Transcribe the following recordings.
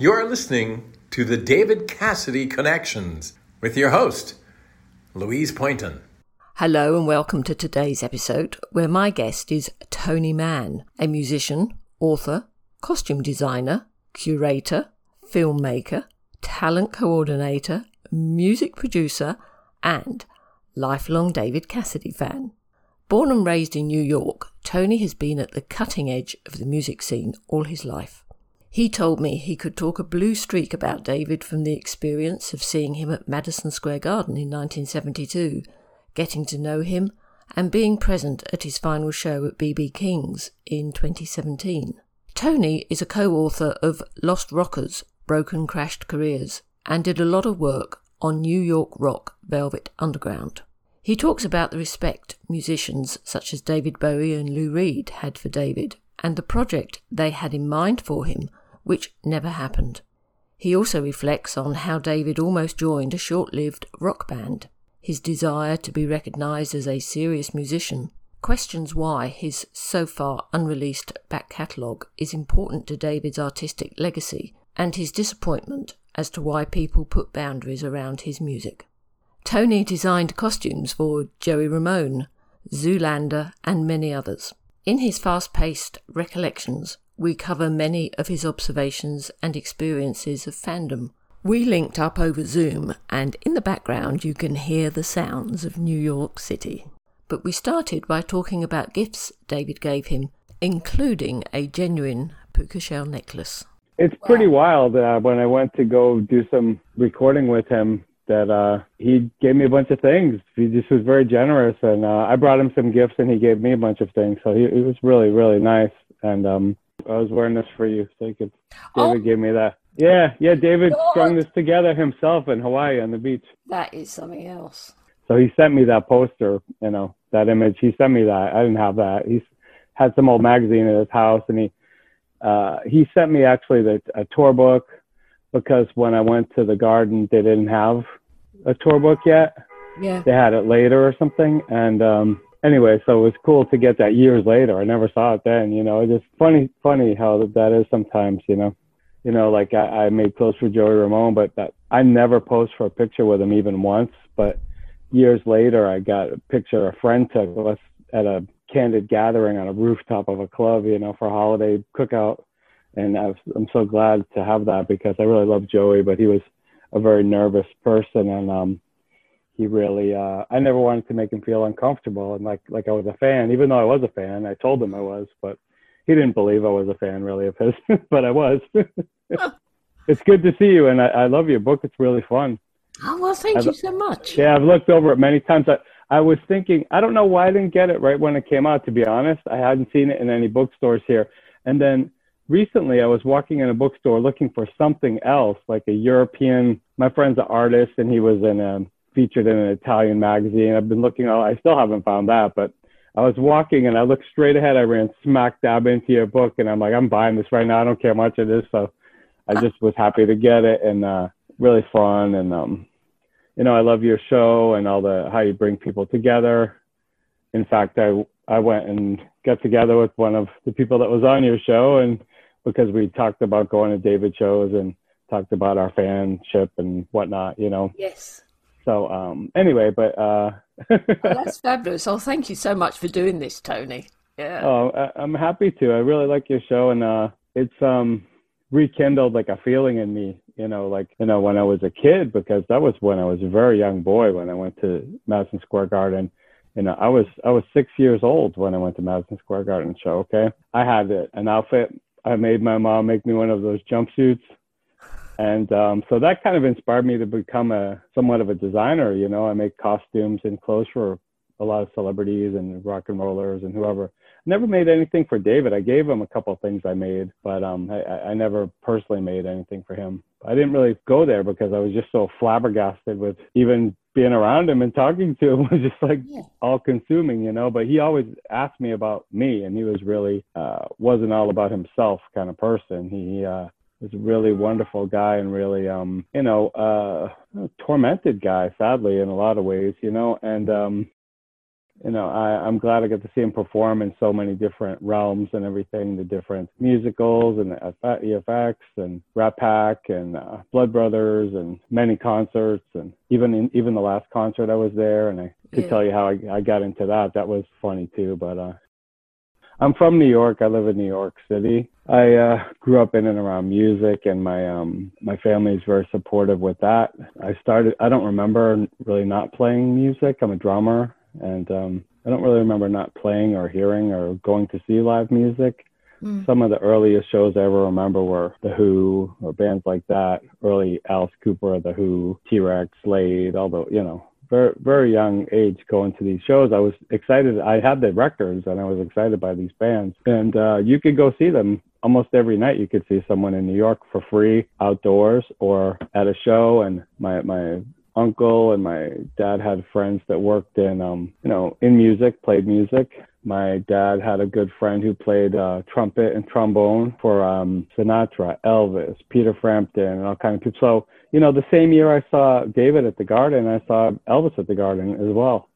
You're listening to the David Cassidy Connections with your host, Louise Poynton. Hello and welcome to today's episode, where my guest is Tony Mann, a musician, author, costume designer, curator, filmmaker, talent coordinator, music producer, and lifelong David Cassidy fan. Born and raised in New York, Tony has been at the cutting edge of the music scene all his life. He told me he could talk a blue streak about David from the experience of seeing him at Madison Square Garden in 1972, getting to know him, and being present at his final show at BB King's in 2017. Tony is a co author of Lost Rockers Broken Crashed Careers and did a lot of work on New York rock Velvet Underground. He talks about the respect musicians such as David Bowie and Lou Reed had for David and the project they had in mind for him, which never happened. He also reflects on how David almost joined a short lived rock band. His desire to be recognised as a serious musician questions why his so far unreleased back catalogue is important to David's artistic legacy and his disappointment as to why people put boundaries around his music. Tony designed costumes for Joey Ramone, Zoolander, and many others. In his fast paced recollections, we cover many of his observations and experiences of fandom. We linked up over Zoom, and in the background, you can hear the sounds of New York City. But we started by talking about gifts David gave him, including a genuine puka shell necklace. It's pretty wild uh, when I went to go do some recording with him that uh, he gave me a bunch of things. He just was very generous, and uh, I brought him some gifts, and he gave me a bunch of things. So he, it was really, really nice. And um, I was wearing this for you, so you could. David oh. gave me that. Yeah, yeah. David God. strung this together himself in Hawaii on the beach. That is something else. So he sent me that poster, you know, that image. He sent me that. I didn't have that. He had some old magazine at his house, and he uh, he sent me actually the a tour book because when I went to the garden, they didn't have a tour book yet. Yeah. They had it later or something. And um, anyway, so it was cool to get that years later. I never saw it then. You know, it's just funny, funny how that is sometimes. You know, you know, like I, I made clothes for Joey Ramone, but that I never posed for a picture with him even once. But years later, I got a picture a friend took us at a candid gathering on a rooftop of a club, you know, for a holiday cookout. And I was, I'm so glad to have that because I really love Joey, but he was a very nervous person and um he really uh I never wanted to make him feel uncomfortable and like like I was a fan, even though I was a fan, I told him I was, but he didn't believe I was a fan really of his, but I was. it's good to see you and I, I love your book. It's really fun. Oh well thank I've, you so much. Yeah, I've looked over it many times. I I was thinking, I don't know why I didn't get it right when it came out, to be honest. I hadn't seen it in any bookstores here. And then recently I was walking in a bookstore looking for something else, like a European, my friend's an artist and he was in a, featured in an Italian magazine. I've been looking, I still haven't found that, but I was walking and I looked straight ahead. I ran smack dab into your book and I'm like, I'm buying this right now. I don't care much it is. So I just was happy to get it and, uh, really fun. And, um, you know, I love your show and all the how you bring people together. In fact, I I went and got together with one of the people that was on your show, and because we talked about going to David shows and talked about our fanship and whatnot, you know. Yes. So um, anyway, but uh, oh, that's fabulous. Oh, thank you so much for doing this, Tony. Yeah. Oh, I, I'm happy to. I really like your show, and uh, it's um rekindled like a feeling in me you know like you know when i was a kid because that was when i was a very young boy when i went to madison square garden you know i was i was six years old when i went to madison square garden show okay i had an outfit i made my mom make me one of those jumpsuits and um, so that kind of inspired me to become a somewhat of a designer you know i make costumes and clothes for a lot of celebrities and rock and rollers and whoever never made anything for David. I gave him a couple of things I made, but um, I, I never personally made anything for him. I didn't really go there because I was just so flabbergasted with even being around him and talking to him was just like yeah. all consuming, you know. But he always asked me about me, and he was really uh, wasn't all about himself kind of person. He uh, was a really wonderful guy and really um, you know uh, tormented guy, sadly in a lot of ways, you know. And um, you know, I, I'm glad I got to see him perform in so many different realms and everything, the different musicals and the EFX and Rat Pack and uh, Blood Brothers and many concerts and even in, even the last concert I was there and I could yeah. tell you how I, I got into that. That was funny too, but uh, I'm from New York. I live in New York City. I uh, grew up in and around music, and my um, my family is very supportive with that. I started. I don't remember really not playing music. I'm a drummer, and um, I don't really remember not playing or hearing or going to see live music. Mm. Some of the earliest shows I ever remember were The Who or bands like that. Early Alice Cooper, The Who, T Rex, Slade, all the you know very very young age going to these shows. I was excited. I had the records and I was excited by these bands. And uh, you could go see them almost every night. You could see someone in New York for free outdoors or at a show. And my my uncle and my dad had friends that worked in um you know in music, played music. My dad had a good friend who played uh, trumpet and trombone for um, Sinatra, Elvis, Peter Frampton, and all kind of people. So you know, the same year I saw David at the Garden, I saw Elvis at the Garden as well,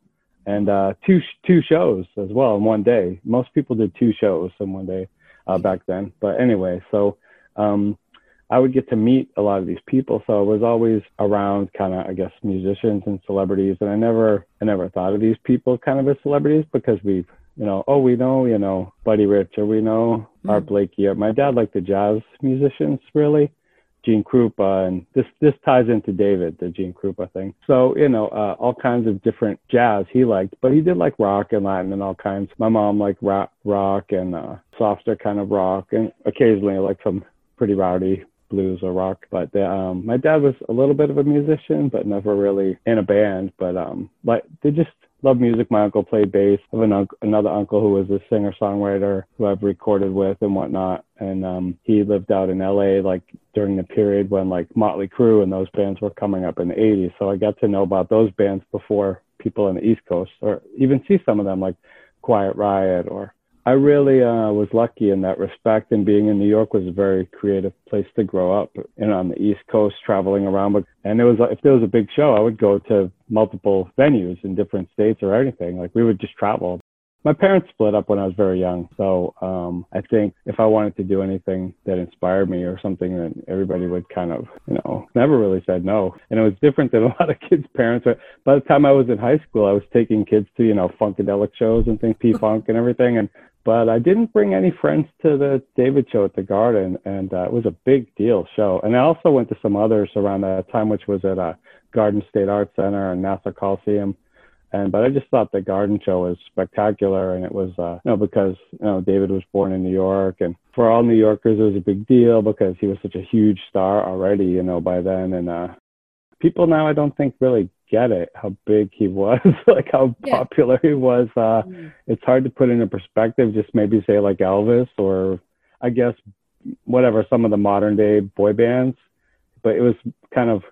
and uh, two two shows as well in one day. Most people did two shows in one day uh, back then. But anyway, so um, I would get to meet a lot of these people, so I was always around kind of I guess musicians and celebrities, and I never I never thought of these people kind of as celebrities because we've you know, oh, we know, you know, Buddy Rich, or we know mm-hmm. Art Blakey. My dad liked the jazz musicians, really. Gene Krupa, and this this ties into David, the Gene Krupa thing. So you know, uh, all kinds of different jazz he liked, but he did like rock and Latin and all kinds. My mom liked rap, rock and uh, softer kind of rock, and occasionally like some pretty rowdy blues or rock. But the, um, my dad was a little bit of a musician, but never really in a band. But um, like they just love music. My uncle played bass. I have an un- another uncle who was a singer songwriter who I've recorded with and whatnot. And um, he lived out in LA like during the period when like Motley Crue and those bands were coming up in the 80s. So I got to know about those bands before people on the East Coast or even see some of them like Quiet Riot or I really uh, was lucky in that respect, and being in New York was a very creative place to grow up. And on the East Coast, traveling around, but and it was if there was a big show, I would go to multiple venues in different states or anything. Like we would just travel my parents split up when I was very young. So um, I think if I wanted to do anything that inspired me or something, then everybody would kind of, you know, never really said no. And it was different than a lot of kids' parents. By the time I was in high school, I was taking kids to, you know, funkadelic shows and things, P Funk and everything. And but I didn't bring any friends to the David show at the Garden, and uh, it was a big deal show. And I also went to some others around that time, which was at uh, Garden State Art Center and Nassau Coliseum and but I just thought the garden show was spectacular, and it was uh, you know because you know David was born in New York, and for all New Yorkers it was a big deal because he was such a huge star already, you know, by then, and uh, people now I don't think really get it how big he was, like how yeah. popular he was. Uh, mm. It's hard to put into perspective. Just maybe say like Elvis or I guess whatever some of the modern day boy bands, but it was kind of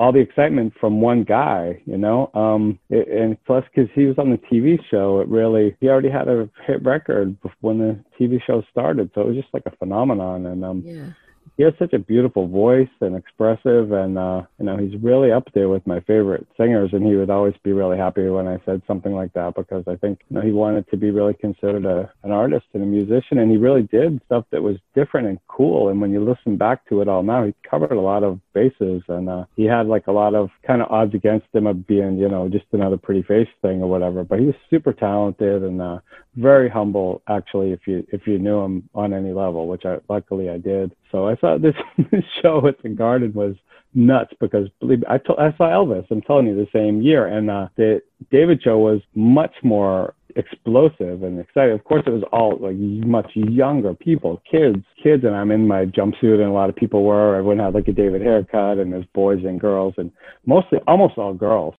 all the excitement from one guy, you know. Um, it, and plus, because he was on the TV show, it really he already had a hit record when the TV show started, so it was just like a phenomenon. And um, yeah he has such a beautiful voice and expressive and uh you know he's really up there with my favorite singers and he would always be really happy when i said something like that because i think you know he wanted to be really considered a, an artist and a musician and he really did stuff that was different and cool and when you listen back to it all now he covered a lot of bases and uh he had like a lot of kind of odds against him of being you know just another pretty face thing or whatever but he was super talented and uh very humble actually if you if you knew him on any level which i luckily i did. So i saw this, this show at the garden was nuts because believe me, I, to, I saw elvis i'm telling you the same year and uh the david show was much more explosive and exciting. Of course it was all like much younger people kids kids and i'm in my jumpsuit and a lot of people were. Everyone had like a david haircut and there's boys and girls and mostly almost all girls.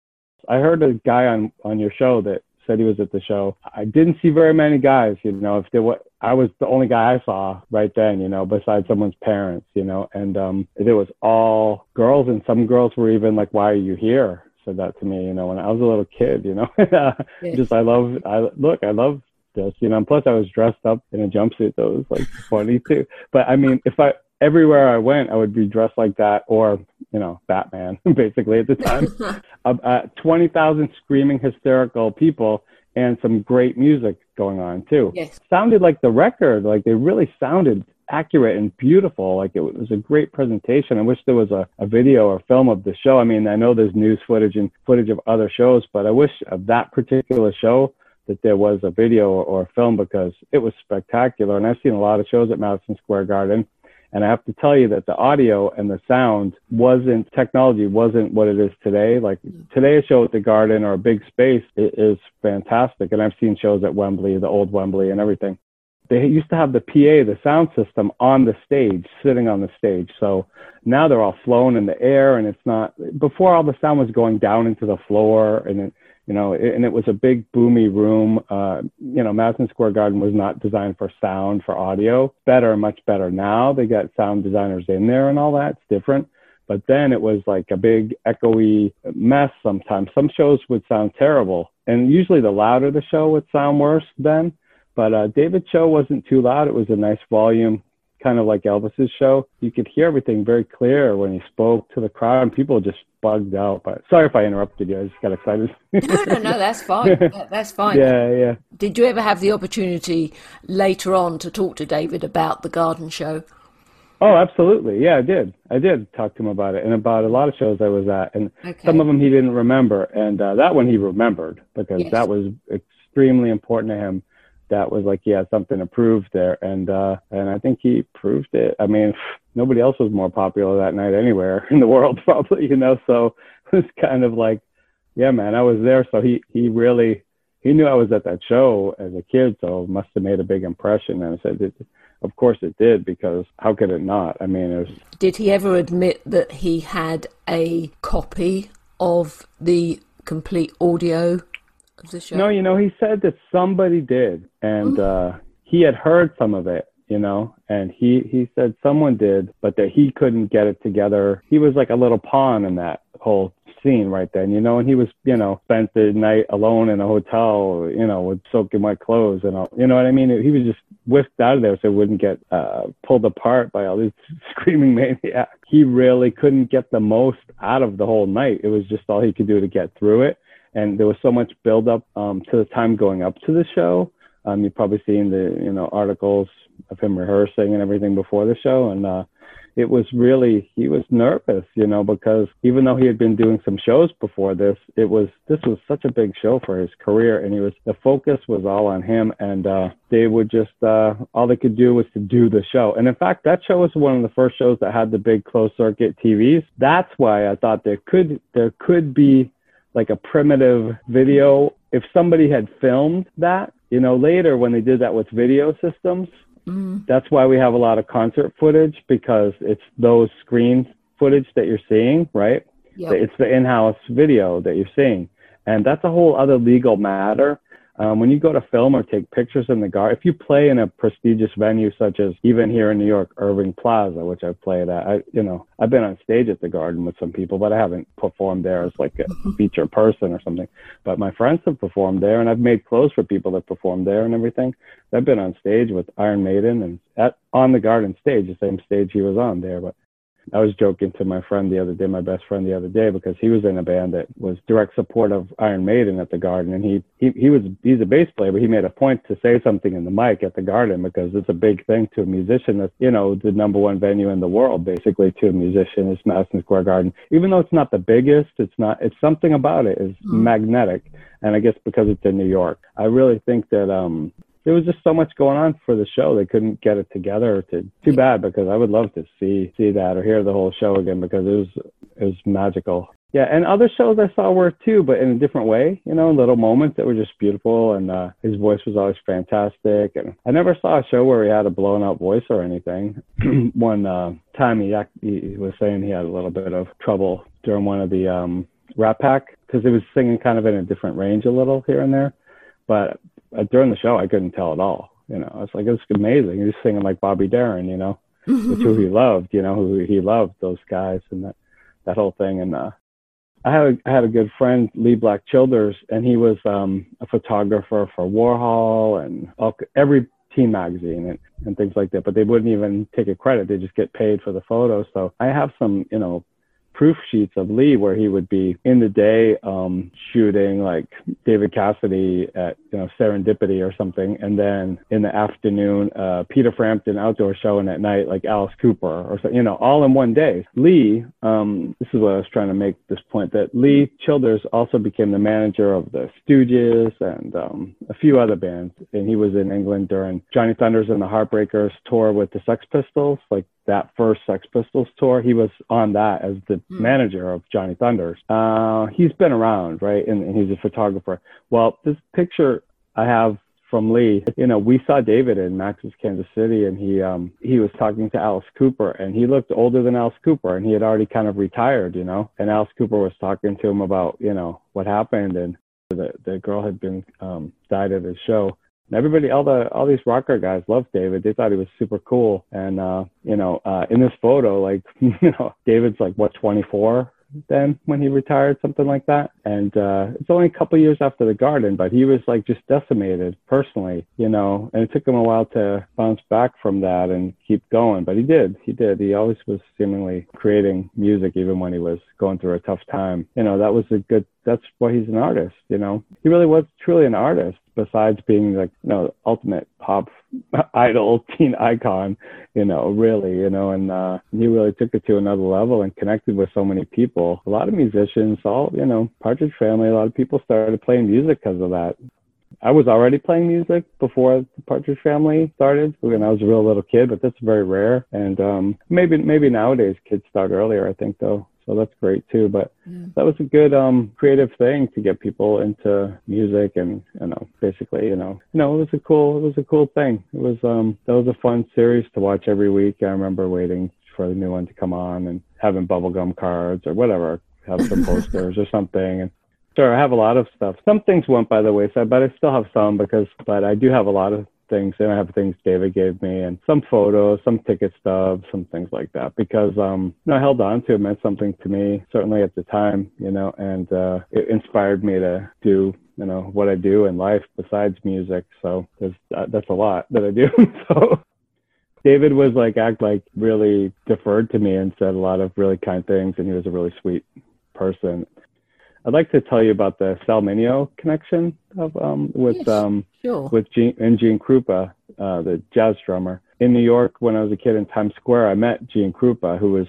I heard a guy on on your show that said he was at the show. I didn't see very many guys, you know, if there were, I was the only guy I saw right then, you know, besides someone's parents, you know, and um, it was all girls and some girls were even like, why are you here? Said that to me, you know, when I was a little kid, you know, yes. just, I love, I look, I love this, you know, and plus I was dressed up in a jumpsuit that was like funny too. But I mean, if I, everywhere I went, I would be dressed like that or, you know, Batman, basically at the time. uh, uh, 20,000 screaming hysterical people and some great music going on too. Yes. Sounded like the record, like they really sounded accurate and beautiful. Like it was a great presentation. I wish there was a, a video or film of the show. I mean, I know there's news footage and footage of other shows, but I wish of that particular show that there was a video or, a film because it was spectacular. And I've seen a lot of shows at Madison Square Garden. And I have to tell you that the audio and the sound wasn't technology wasn't what it is today. Like mm. today, a show at the Garden or a big space is fantastic. And I've seen shows at Wembley, the old Wembley, and everything. They used to have the PA, the sound system, on the stage, sitting on the stage. So now they're all flown in the air, and it's not. Before all the sound was going down into the floor, and it, you know, and it was a big boomy room. Uh, you know, Madison Square Garden was not designed for sound, for audio. Better, much better now. They got sound designers in there and all that. It's different. But then it was like a big echoey mess sometimes. Some shows would sound terrible. And usually the louder the show would sound worse then. But uh, David's show wasn't too loud. It was a nice volume kind of like Elvis's show. You could hear everything very clear when he spoke to the crowd, and people just bugged out. But sorry if I interrupted you. I just got excited. no, no, no, that's fine. That's fine. Yeah, yeah. Did you ever have the opportunity later on to talk to David about the garden show? Oh, absolutely. Yeah, I did. I did talk to him about it and about a lot of shows I was at. And okay. some of them he didn't remember. And uh, that one he remembered because yes. that was extremely important to him that was like he had something to prove there, and uh, and I think he proved it. I mean, nobody else was more popular that night anywhere in the world, probably, you know. So it was kind of like, yeah, man, I was there, so he he really he knew I was at that show as a kid, so it must have made a big impression. And I said, it, of course it did, because how could it not? I mean, it was. Did he ever admit that he had a copy of the complete audio of the show? No, you know, he said that somebody did, and uh, he had heard some of it, you know, and he he said someone did, but that he couldn't get it together. He was like a little pawn in that whole scene right then, you know, and he was, you know, spent the night alone in a hotel, you know, with soaking wet clothes and all, you know what I mean? He was just whisked out of there so it wouldn't get uh, pulled apart by all these screaming maniacs. He really couldn't get the most out of the whole night. It was just all he could do to get through it and there was so much buildup um, to the time going up to the show. Um, you've probably seen the you know articles of him rehearsing and everything before the show, and uh, it was really he was nervous, you know, because even though he had been doing some shows before this, it was this was such a big show for his career, and he was the focus was all on him, and uh, they would just uh, all they could do was to do the show, and in fact, that show was one of the first shows that had the big closed circuit TVs. That's why I thought there could there could be like a primitive video. If somebody had filmed that, you know, later when they did that with video systems, mm-hmm. that's why we have a lot of concert footage because it's those screen footage that you're seeing, right? Yep. It's the in-house video that you're seeing. And that's a whole other legal matter um, when you go to film or take pictures in the garden, if you play in a prestigious venue such as even here in New York, Irving Plaza, which I've played at, I, you know, I've been on stage at the Garden with some people, but I haven't performed there as like a feature person or something. But my friends have performed there, and I've made clothes for people that perform there and everything. I've been on stage with Iron Maiden and at on the Garden stage, the same stage he was on there. But I was joking to my friend the other day, my best friend the other day, because he was in a band that was direct support of Iron Maiden at the Garden, and he he he was he's a bass player, but he made a point to say something in the mic at the Garden because it's a big thing to a musician. That's you know the number one venue in the world, basically to a musician is Madison Square Garden. Even though it's not the biggest, it's not it's something about it is Mm. magnetic, and I guess because it's in New York, I really think that um there was just so much going on for the show. They couldn't get it together to too bad because i would love to see see that or hear the whole show again because it was it was magical. Yeah and other shows i saw were too but in a different way you know little moments that were just beautiful and uh his voice was always fantastic. And i never saw a show where he had a blown out voice or anything. One uh time he, he was saying he had a little bit of trouble during one of the um Rat Pack because he was singing kind of in a different range a little here and there. But during the show, I couldn't tell at all. You know, it's like it's amazing. He's singing like Bobby Darin, you know, which who he loved, you know, who he loved those guys and that that whole thing. And uh, I had a, I had a good friend, Leee Black Childers, and he was um, a photographer for Warhol and all, every teen magazine and, and things like that. But they wouldn't even take a credit; they just get paid for the photos. So I have some, you know, proof sheets of Leee where he would be in the day um, shooting like David Cassidy at you know Serendipity or something, and then in the afternoon uh, Peter Frampton outdoor show, and at night like Alice Cooper or so, you know all in one day. Leee, um, this is what I was trying to make this point that Leee Childers also became the manager of the Stooges and um, a few other bands, and he was in England during Johnny Thunders and the Heartbreakers tour with the Sex Pistols, like that first Sex Pistols tour. He was on that as the mm. manager of Johnny Thunders. Uh, he's been around, right? And, and he's a photographer. Well, this picture I have from Leee, you know, we saw David in Max's Kansas City and he um he was talking to Alice Cooper and he looked older than Alice Cooper and he had already kind of retired, you know. And Alice Cooper was talking to him about, you know, what happened and the the girl had been um died at his show and everybody, all the all these rocker guys loved David. They thought he was super cool. And uh, you know, uh, in this photo, like you know, David's like what 24 then when he retired, something like that. And uh, it's only a couple years after the Garden, but he was like just decimated personally, you know. And it took him a while to bounce back from that and keep going, but he did. He did. He always was seemingly creating music, even when he was going through a tough time. You know, that was a good. That's why he's an artist. You know, he really was truly an artist besides being like you know ultimate pop idol teen icon you know really you know and uh he really took it to another level and connected with so many people a lot of musicians all you know partridge family a lot of people started playing music because of that I was already playing music before the Partridge Family started when I was a real little kid, but that's very rare. And um, maybe maybe nowadays kids start earlier. I think though so that's great too. But yeah. that was a good um, creative thing to get people into music, and you know, basically, you know, you know, it was a cool, it was a cool thing. It was um, that was a fun series to watch every week. I remember waiting for the new one to come on and having bubblegum cards or whatever, have some posters or something, and sure, I have a lot of stuff. Some things went by the wayside, but I still have some because, but I do have a lot of things. And I have things David gave me and some photos, some ticket stubs, some things like that because, um, you know, I held on to it, meant something to me, certainly at the time, you know, and, uh, it inspired me to do, you know, what I do in life besides music. So uh, that's a lot that I do. so David was like, act like really deferred to me and said a lot of really kind things. And he was a really sweet person. I'd like to tell you about the Sal Mineo connection of um, with yes, um, sure. with Gene, and Gene Krupa, uh, the jazz drummer. In New York, when I was a kid in Times Square, I met Gene Krupa, who was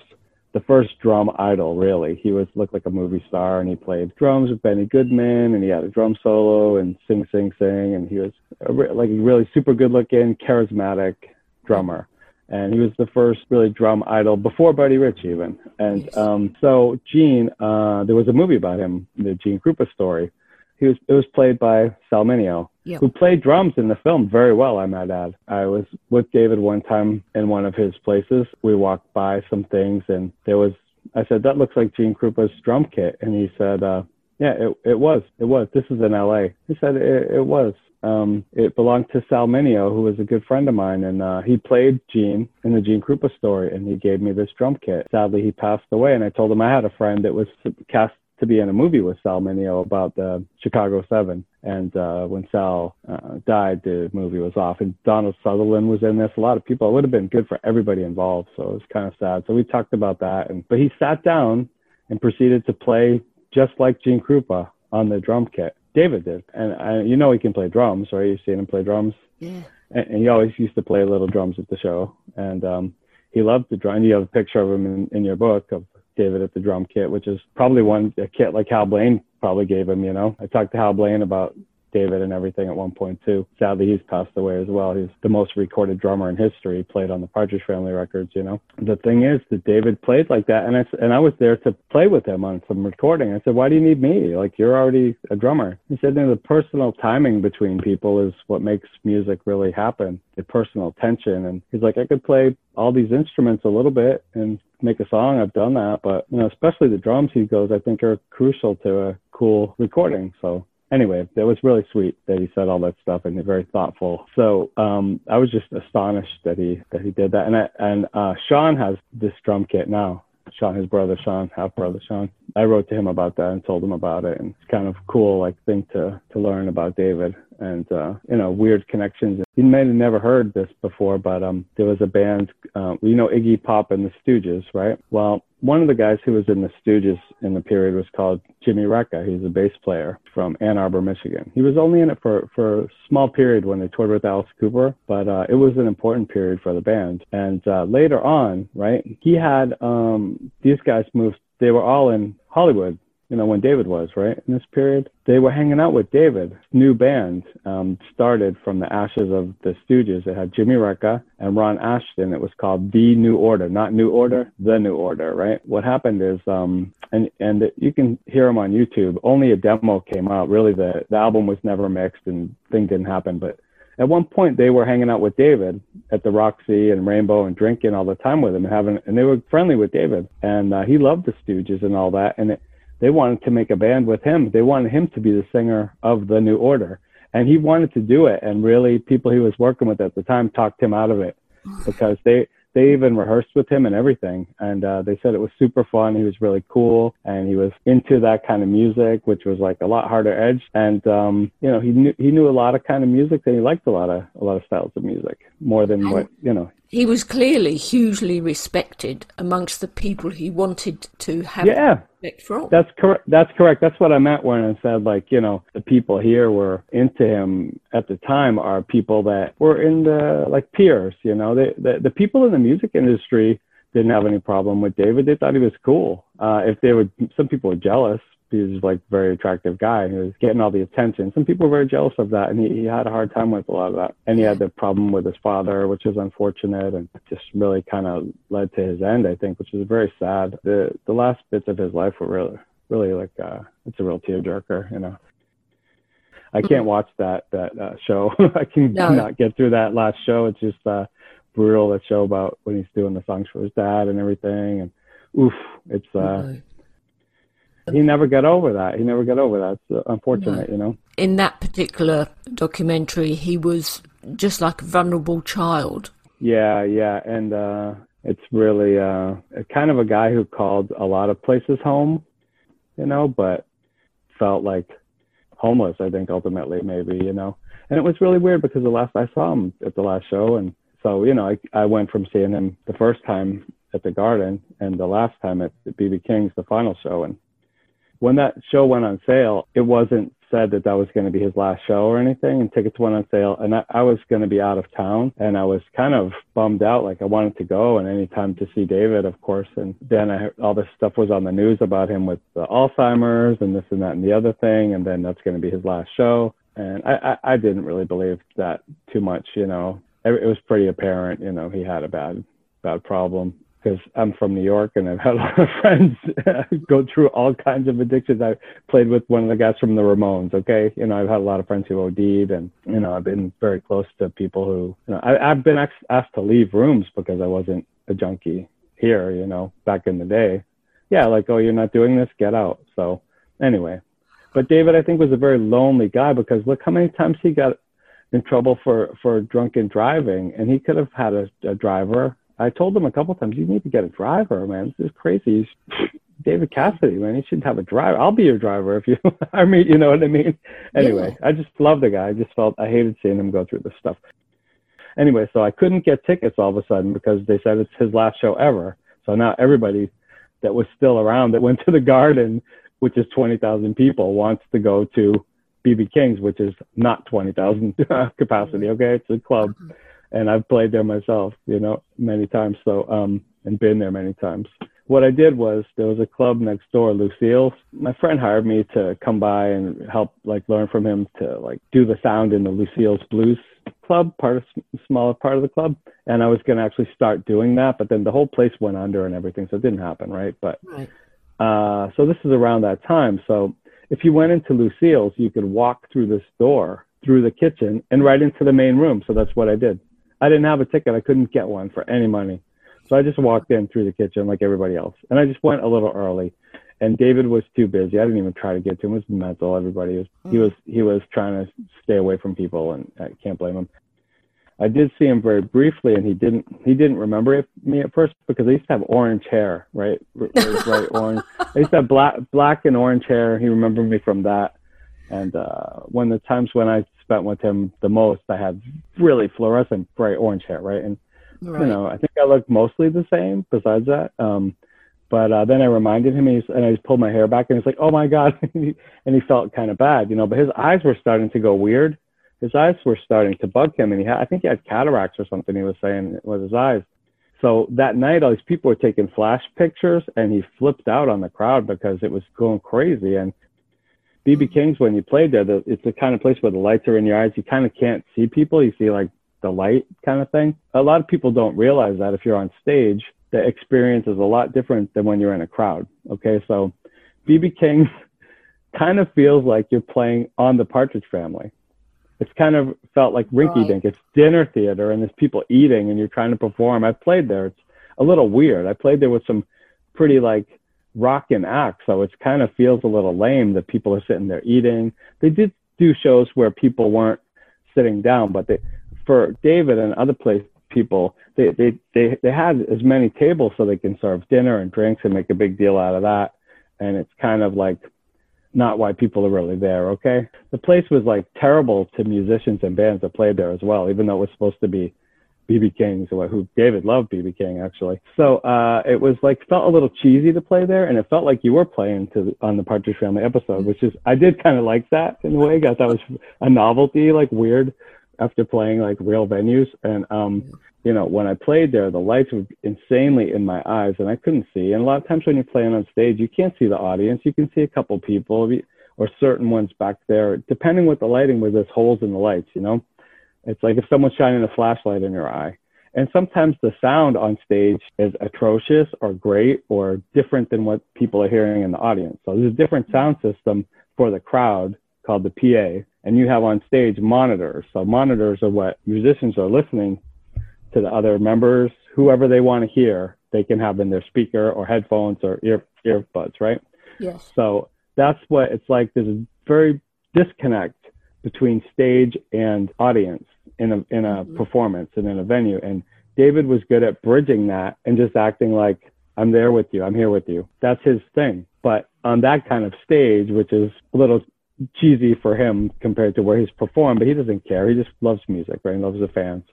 the first drum idol. Really, he was looked like a movie star, and he played drums with Benny Goodman, and he had a drum solo and sing, sing, sing, and he was a re- like a really super good looking, charismatic drummer and he was the first really drum idol before Buddy Rich even. And um, so Gene, uh, there was a movie about him, the Gene Krupa story. He was it was played by Sal Mineo, yep. who played drums in the film very well, I might add. I was with David one time in one of his places. We walked by some things, and there was I said that looks like Gene Krupa's drum kit, and he said, uh, "Yeah, it it was, it was. This is in L.A." He said it, it was um, it belonged to Sal Mineo, who was a good friend of mine, and uh, he played Gene in the Gene Krupa story, and he gave me this drum kit. Sadly, he passed away, and I told him I had a friend that was cast to be in a movie with Sal Mineo about the Chicago Seven, and uh, when Sal uh, died, the movie was off, and Donald Sutherland was in this. A lot of people. It would have been good for everybody involved, so it was kind of sad. So we talked about that, and but he sat down and proceeded to play just like Gene Krupa on the drum kit David did, and I, you know he can play drums, right? You've seen him play drums. Yeah. And, and he always used to play little drums at the show, and um, he loved the drum. And you have a picture of him in, in your book of David at the drum kit, which is probably one a kit like Hal Blaine probably gave him. You know, I talked to Hal Blaine about David and everything at one point too. Sadly, he's passed away as well. He's the most recorded drummer in history. Played on the Partridge Family records. You know, the thing is that David played like that, and I and I was there to play with him on some recording. I said, "Why do you need me? Like you're already a drummer." He said, "The personal timing between people is what makes music really happen. The personal tension." And he's like, "I could play all these instruments a little bit and make a song. I've done that, but you know, especially the drums." He goes, "I think are crucial to a cool recording." So anyway, that was really sweet that he said all that stuff and very thoughtful. So um, I was just astonished that he that he did that. And I, and uh, Shaun has this drum kit now. Shaun, his brother Shaun, half brother Shaun. I wrote to him about that and told him about it, and it's kind of cool, like thing to to learn about David. And uh, you know weird connections. You may have never heard this before, but um, there was a band, uh, you know Iggy Pop and the Stooges, right? Well, one of the guys who was in the Stooges in the period was called Jimmy Recca. He's a bass player from Ann Arbor, Michigan. He was only in it for for a small period when they toured with Alice Cooper, but uh, it was an important period for the band. And uh, later on, right, he had um, these guys moved. They were all in Hollywood you know, when David was, right? In this period, they were hanging out with David. New band um, started from the ashes of the Stooges. It had Jimmy Recca and Ron Asheton. It was called The New Order, not New Order, The New Order, right? What happened is, um, and and you can hear them on YouTube. Only a demo came out. Really, the the album was never mixed, and thing didn't happen. But at one point they were hanging out with David at the Roxy and Rainbow and drinking all the time with him and having and they were friendly with David and uh, he loved the Stooges and all that and it, they wanted to make a band with him. They wanted him to be the singer of the New Order, and he wanted to do it. And really, people he was working with at the time talked him out of it because they they even rehearsed with him and everything. And uh, they said it was super fun. He was really cool, and he was into that kind of music, which was like a lot harder edge. And um, you know, he knew he knew a lot of kind of music, and he liked a lot of a lot of styles of music more than what you know he was clearly hugely respected amongst the people he wanted to have yeah. That's correct. That's correct. That's what I meant when I said like you know the people here were into him at the time are people that were in the like peers. You know, they, the the people in the music industry didn't have any problem with David. They thought he was cool. Uh, if they were, some people were jealous he's like a very attractive guy was getting all the attention. Some people were very jealous of that and he, he had a hard time with a lot of that. And he had the problem with his father, which is unfortunate and just really kind of led to his end, I think, which is very sad. The the last bits of his life were really really like uh it's a real tearjerker, you know. I can't mm-hmm. watch that that uh, show. I can no. not get through that last show. It's just uh brutal that show about when he's doing the songs for his dad and everything and oof, it's uh okay he never got over that. He never got over that. It's unfortunate, no. you know. In that particular documentary, he was just like a vulnerable child. Yeah, yeah, and uh, it's really uh, kind of a guy who called a lot of places home, you know, but felt like homeless. I think ultimately, maybe, you know. And it was really weird because the last I saw him at the last show, and so you know, I I went from seeing him the first time at the Garden and the last time at BB King's, the final show, and when that show went on sale, it wasn't said that that was going to be his last show or anything, and tickets went on sale. And I, I was going to be out of town, and I was kind of bummed out. Like I wanted to go, and any time to see David, of course. And then I, all this stuff was on the news about him with the Alzheimer's and this and that and the other thing, and then that's going to be his last show. And I, I, I didn't really believe that too much, you know. It, it was pretty apparent, you know, he had a bad, bad problem because I'm from New York and I've had a lot of friends uh, go through all kinds of addictions. I played with one of the guys from the Ramones. Okay, you know I've had a lot of friends who OD'd, and you know I've been very close to people who you know I, I've been asked to leave rooms because I wasn't a junkie here. You know back in the day, yeah, like oh you're not doing this, get out. So anyway, but David I think was a very lonely guy because look how many times he got in trouble for for drunken driving, and he could have had a, a driver I told him a couple times, you need to get a driver, man. This is crazy. He's David Cassidy, man. He should have a driver. I'll be your driver if you I mean, you know what I mean? Anyway, yeah. I just love the guy. I just felt I hated seeing him go through this stuff. Anyway, so I couldn't get tickets all of a sudden because they said it's his last show ever. So now everybody that was still around that went to the garden, which is 20,000 people, wants to go to BB King's, which is not 20,000 capacity. Mm-hmm. Okay. It's a club. Mm-hmm. And I've played there myself, you know, many times. So, um, and been there many times. What I did was there was a club next door, Lucille's. My friend hired me to come by and help, like, learn from him to like do the sound in the Lucille's Blues Club, part of smaller part of the club. And I was going to actually start doing that, but then the whole place went under and everything, so it didn't happen, right? But right. Uh, so this is around that time. So if you went into Lucille's, you could walk through this door through the kitchen and right into the main room. So that's what I did. I didn't have a ticket. I couldn't get one for any money. So I just walked in through the kitchen like everybody else. And I just went a little early. And David was too busy. I didn't even try to get to him. It was mental. Everybody was he was he was trying to stay away from people and I can't blame him. I did see him very briefly and he didn't he didn't remember me at first because I used to have orange hair, right? right orange. I used to have black black and orange hair. He remembered me from that. And uh, when the times when I spent with him the most, I had really fluorescent bright orange hair, right? And right. you know, I think I looked mostly the same. Besides that, um, but uh, then I reminded him, and, and I just pulled my hair back, and he's like, "Oh my god," and he felt kind of bad, you know. But his eyes were starting to go weird. His eyes were starting to bug him, and he had, I think he had cataracts or something. He was saying it with his eyes. So that night, all these people were taking flash pictures, and he flipped out on the crowd because it was going crazy. And BB King's, when you played there, the, it's the kind of place where the lights are in your eyes. You kind of can't see people. You see like the light kind of thing. A lot of people don't realize that if you're on stage the experience is a lot different than when you're in a crowd. Okay, so BB King's kind of feels like you're playing on the Partridge Family. It's kind of felt like rinky dink. Right. It's dinner theater and there's people eating and you're trying to perform. I played there. It's a little weird. I played there with some pretty like rockin' acts, so it kind of feels a little lame that people are sitting there eating. They did do shows where people weren't sitting down, but they for David and other place people they, they they they had as many tables so they can serve dinner and drinks and make a big deal out of that and it's kind of like not why people are really there okay the place was like terrible to musicians and bands that played there as well even though it was supposed to be bb king who david loved bb king actually so uh it was like felt a little cheesy to play there and it felt like you were playing to on the partridge family episode which is i did kind of like that in a way i thought that was a novelty like weird after playing like real venues. And um, you know, when I played there, the lights were insanely in my eyes, and I couldn't see. And a lot of times when you're playing on stage, you can't see the audience. You can see a couple people or certain ones back there, depending what the lighting was. There's holes in the lights. You know, it's like if someone's shining a flashlight in your eye. And sometimes the sound on stage is atrocious or great or different than what people are hearing in the audience. So there's a different sound system for the crowd called the PA and you have on stage monitors. So monitors are what musicians are listening to the other members, whoever they want to hear, they can have in their speaker or headphones or ear earbuds, right? Yes. So that's what it's like. There's a very disconnect between stage and audience in a in a mm-hmm. performance and in a venue. And David was good at bridging that and just acting like I'm there with you, I'm here with you. That's his thing. But on that kind of stage, which is a little cheesy for him compared to where he's performed, but he doesn't care. He just loves music, right? He loves the fans.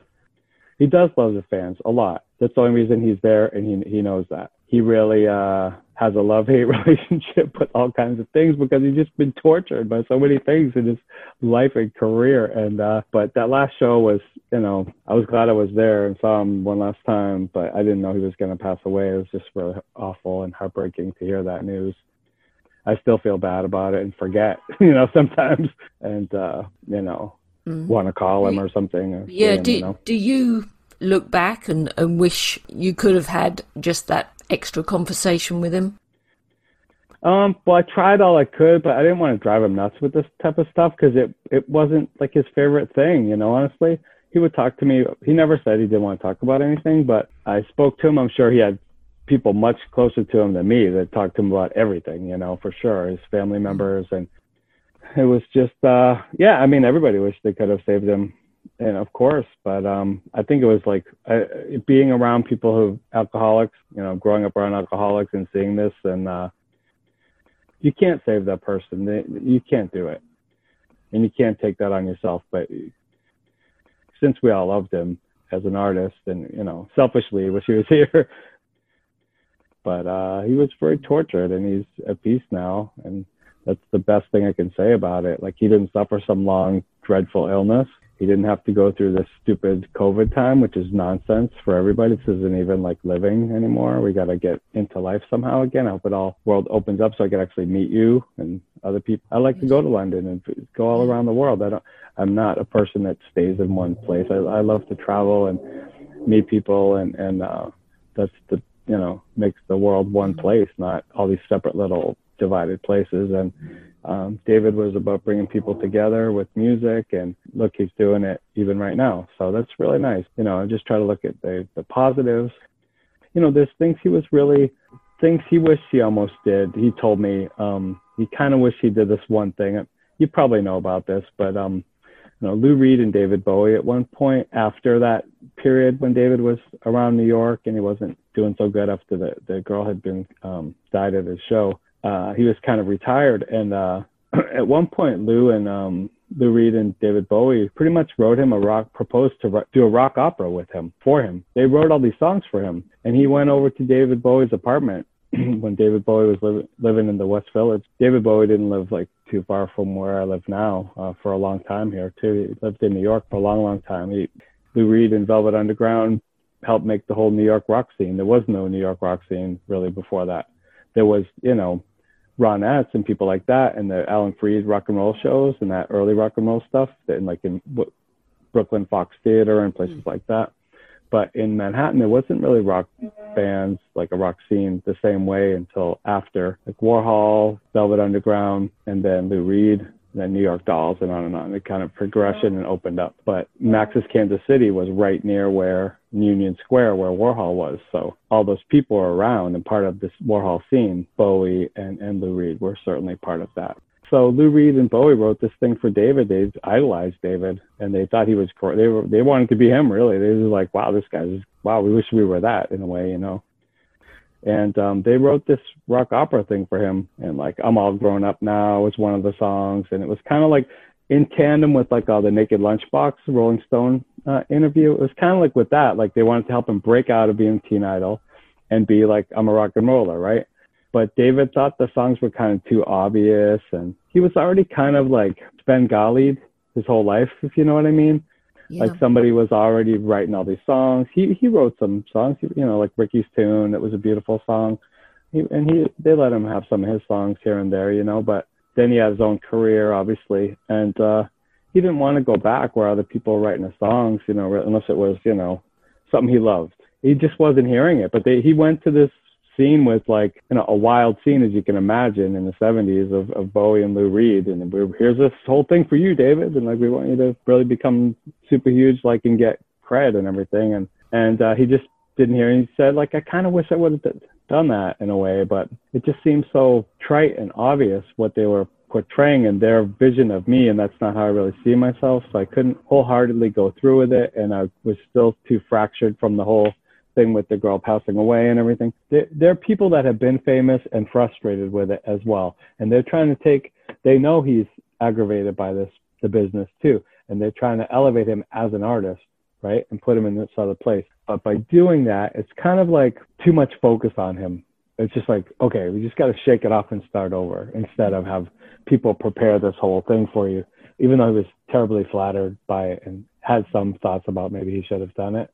He does love the fans a lot. That's the only reason he's there, and he he knows that. He really uh, has a love hate relationship with all kinds of things because he's just been tortured by so many things in his life and career. And uh, but that last show was, you know, I was glad I was there and saw him one last time, but I didn't know he was going to pass away. It was just really awful and heartbreaking to hear that news. I still feel bad about it and forget, you know, sometimes, and uh, you know, mm. want to call him or something. Or yeah. Him, do you, know? do you look back and, and wish you could have had just that extra conversation with him? Um, well, I tried all I could, but I didn't want to drive him nuts with this type of stuff because it it wasn't like his favorite thing. You know, honestly, he would talk to me. He never said he didn't want to talk about anything, but I spoke to him. I'm sure he had people much closer to him than me that talked to him about everything, you know, for sure, his family members. And it was just, uh, yeah, I mean, everybody wished they could have saved him. And of course, but um, I think it was like uh, being around people who alcoholics, you know, growing up around alcoholics and seeing this, and uh, you can't save that person. You can't do it, and you can't take that on yourself. But since we all loved him as an artist, and you know, selfishly wish he was here, but uh, he was very tortured and he's at peace now and that's the best thing i can say about it like he didn't suffer some long dreadful illness he didn't have to go through this stupid covid time which is nonsense for everybody. This isn't even like living anymore. We got to get into life somehow again. I hope it all world opens up so i can actually meet you and other people. I like to go to london and go all around the world. I don't i'm not a person that stays in one place. I, I love to travel and meet people and and uh that's the you know makes the world one place, not all these separate little divided places. And um, David was about bringing people together with music, and look, he's doing it even right now. So that's really nice. You know, I just try to look at the the positives. You know, there's things he was really things he wished he almost did. He told me um, he kind of wished he did this one thing. You probably know about this, but um, you know, Lou Reed and David Bowie at one point after that period when David was around New York and he wasn't doing so good after the, the girl had been um, died at his show. Uh, he was kind of retired. And uh, at one point, Lou and um, Lou Reed and David Bowie pretty much wrote him a rock, proposed to do a rock opera with him for him. They wrote all these songs for him, and he went over to David Bowie's apartment when David Bowie was li- living in the West Village. David Bowie didn't live like too far from where I live now uh, for a long time here too. He lived in New York for a long, long time. He, Lou Reed and Velvet Underground helped make the whole New York rock scene. There was no New York rock scene really before that. There was, you know, Ronettes and people like that, and the Alan Freed rock and roll shows and that early rock and roll stuff, and like in Brooklyn Fox Theater and places mm. like that. But in Manhattan, there wasn't really rock bands like a rock scene the same way until after like Warhol, Velvet Underground, and then Lou Reed then New York Dolls and on and on. It kind of progression and opened up. But Max's Kansas City was right near where Union Square, where Warhol was. So all those people were around and part of this Warhol scene. Bowie and, and Lou Reed were certainly part of that. So Lou Reed and Bowie wrote this thing for David. They idolized David, and they thought he was. They were. They wanted to be him. Really, they were like, "Wow, this guy's. Wow, we wish we were that in a way, you know." And um, they wrote this rock opera thing for him. And like i'm all grown up now was one of the songs. And it was kind of like in tandem with like uh, the naked lunchbox rolling stone uh, interview it was kind of like with that like they wanted to help him break out of being teen idol and be like i'm a rock and roller right? But david thought the songs were kind of too obvious and he was already kind of like Svengali'd his whole life if you know what i mean yeah. Like somebody was already writing all these songs. He he wrote some songs, you know, like Ricky's Tune. That was a beautiful song. He, and he they let him have some of his songs here and there, you know. But then he had his own career, obviously, and uh, he didn't want to go back where other people were writing his songs, you know, unless it was, you know, something he loved. He just wasn't hearing it. But they, he went to this scene was like you know a wild scene as you can imagine in the 70s of, of Bowie and Lou Reed. And we here's this whole thing for you David. And like we want you to really become super huge like and get cred and everything. And and uh, he just didn't hear. And he said like I kind of wish I would have done that in a way but it just seemed so trite and obvious what they were portraying and their vision of me. And that's not how I really see myself. So I couldn't wholeheartedly go through with it. And I was still too fractured from the whole thing with the girl passing away and everything. There, there, are people that have been famous and frustrated with it as well, and they're trying to take. They know he's aggravated by this the business too, and they're trying to elevate him as an artist, right, and put him in this other place. But by doing that, it's kind of like too much focus on him. It's just like, okay, we just got to shake it off and start over instead of have people prepare this whole thing for you. Even though he was terribly flattered by it and had some thoughts about maybe he should have done it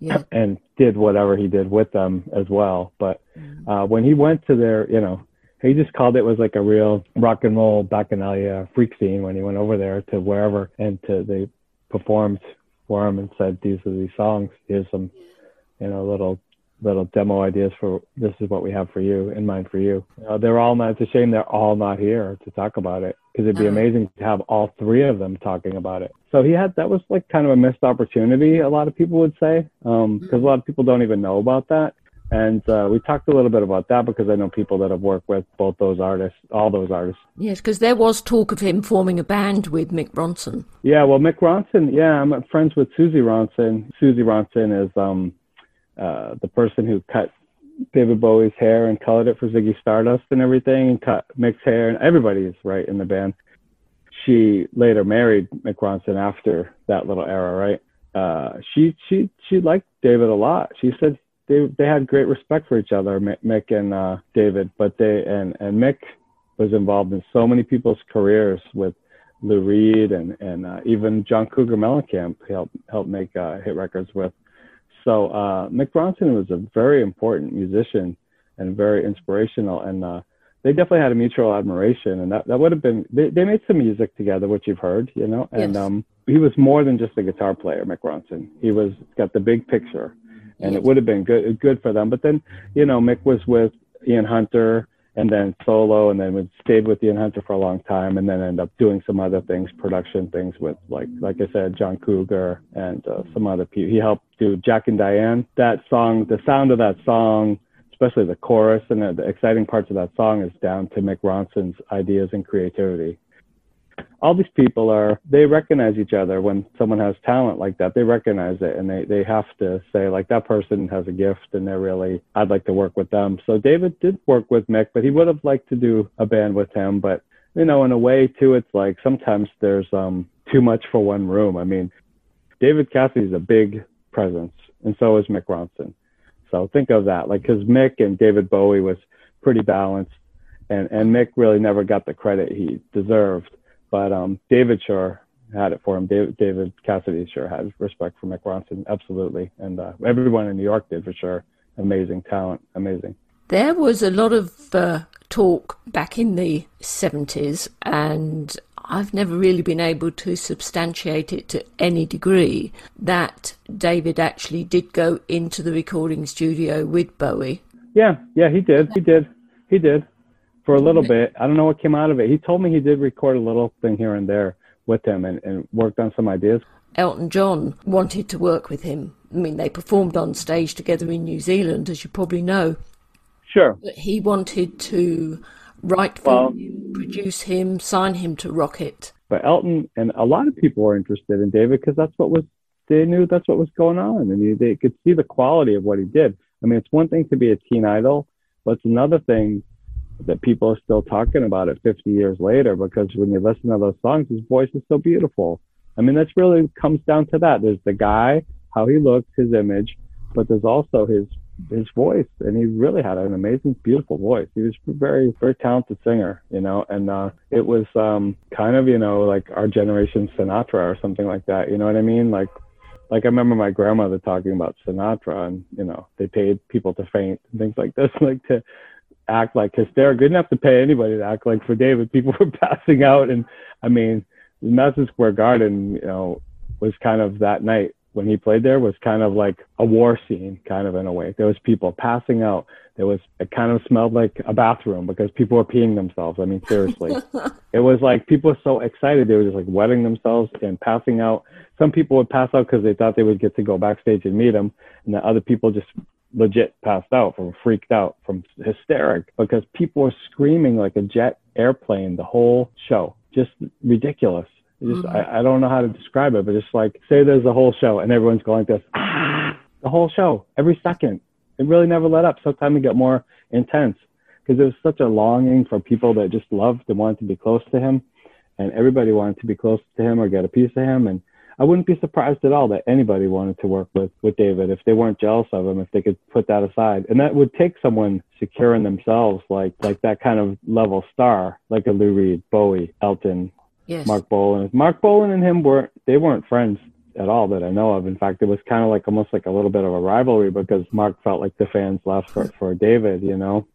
yeah. and did whatever he did with them as well. But mm-hmm. uh, when he went to their, you know, he just called it was like a real rock and roll bacchanalia freak scene when he went over there to wherever and to they performed for him and said these are these songs. Here's some, you know, little little demo ideas for this is what we have for you in mind for you. Uh, they're all not. It's a shame they're all not here to talk about it because it'd be uh-huh. amazing to have all three of them talking about it. So he had that was like kind of a missed opportunity. A lot of people would say because um, mm-hmm. a lot of people don't even know about that. And uh, we talked a little bit about that because I know people that have worked with both those artists, all those artists. Yes, because there was talk of him forming a band with Mick Ronson. Yeah, well, Mick Ronson, yeah, I'm friends with Suzi Ronson. Suzi Ronson is um, uh, the person who cut David Bowie's hair and colored it for Ziggy Stardust and everything, and cut Mick's hair, and everybody's right in the band. She later married Mick Ronson after that little era, right? Uh, she she she liked David a lot. She said they they had great respect for each other, Mick and uh, David. But they and and Mick was involved in so many people's careers with Lou Reed and and uh, even John Cougar Mellencamp helped helped make uh, hit records with. So uh, Mick Ronson was a very important musician and very inspirational, and uh, they definitely had a mutual admiration, and that that would have been they, they made some music together, which you've heard, you know, and yes. um, he was more than just a guitar player, Mick Ronson. He was got the big picture, and yes. it would have been good good for them. But then, you know, Mick was with Ian Hunter and then solo, and then we stayed with Ian Hunter for a long time, and then end up doing some other things, production things with like like I said, John Cougar and uh, some other people. He helped do Jack and Diane. That song, the sound of that song, especially the chorus and the, the exciting parts of that song, is down to Mick Ronson's ideas and creativity all these people are they recognize each other when someone has talent like that they recognize it and they they have to say like that person has a gift and they're really i'd like to work with them so david did work with mick but he would have liked to do a band with him but you know, in a way too, it's like sometimes there's um too much for one room. I mean, David Cassidy is a big presence, and so is Mick Ronson. So think of that, like, because Mick and David Bowie was pretty balanced, and and Mick really never got the credit he deserved, but um, David sure had it for him. David, David Cassidy sure had respect for Mick Ronson, absolutely, and uh, everyone in New York did for sure. Amazing talent, amazing. There was a lot of uh, talk back in the 70s, and I've never really been able to substantiate it to any degree that David actually did go into the recording studio with Bowie. Yeah, yeah, he did. He did. He did for a little bit. I don't know what came out of it. He told me he did record a little thing here and there with him and, and worked on some ideas. Elton John wanted to work with him. I mean, they performed on stage together in New Zealand, as you probably know. Sure. But he wanted to write for well, him, produce him, sign him to Rocket. But Elton and a lot of people were interested in David because that's what was they knew that's what was going on, and they could see the quality of what he did. I mean, it's one thing to be a teen idol, but it's another thing that people are still talking about it 50 years later because when you listen to those songs, his voice is so beautiful. I mean, that's really comes down to that. There's the guy, how he looks, his image, but there's also his his voice and he really had an amazing beautiful voice he was a very very talented singer you know and uh it was um kind of you know like our generation sinatra or something like that you know what i mean like like i remember my grandmother talking about sinatra and you know they paid people to faint and things like this like to act like hysterical They didn't have to pay anybody to act like for david people were passing out and i mean madison square garden you know was kind of that night when he played there was kind of like a war scene, kind of in a way. There was people passing out. There was it kind of smelled like a bathroom because people were peeing themselves. I mean, seriously, it was like people were so excited they were just like wetting themselves and passing out. Some people would pass out because they thought they would get to go backstage and meet him, and the other people just legit passed out from freaked out from hysteric because people were screaming like a jet airplane the whole show just ridiculous just mm-hmm. I, I don't know how to describe it, but just like say there's a whole show and everyone's going like this, the whole show every second. It really never let up. Sometimes it got more intense because there was such a longing for people that just loved and wanted to be close to him, and everybody wanted to be close to him or get a piece of him. And I wouldn't be surprised at all that anybody wanted to work with with David if they weren't jealous of him, if they could put that aside. And that would take someone secure in themselves, like like that kind of level star, like a Lou Reed, Bowie, Elton, Yes. Marc Bolan. Marc Bolan and him weren't they weren't friends at all that I know of. In fact, it was kind of like almost like a little bit of a rivalry because Marc felt like the fans left for for David, you know.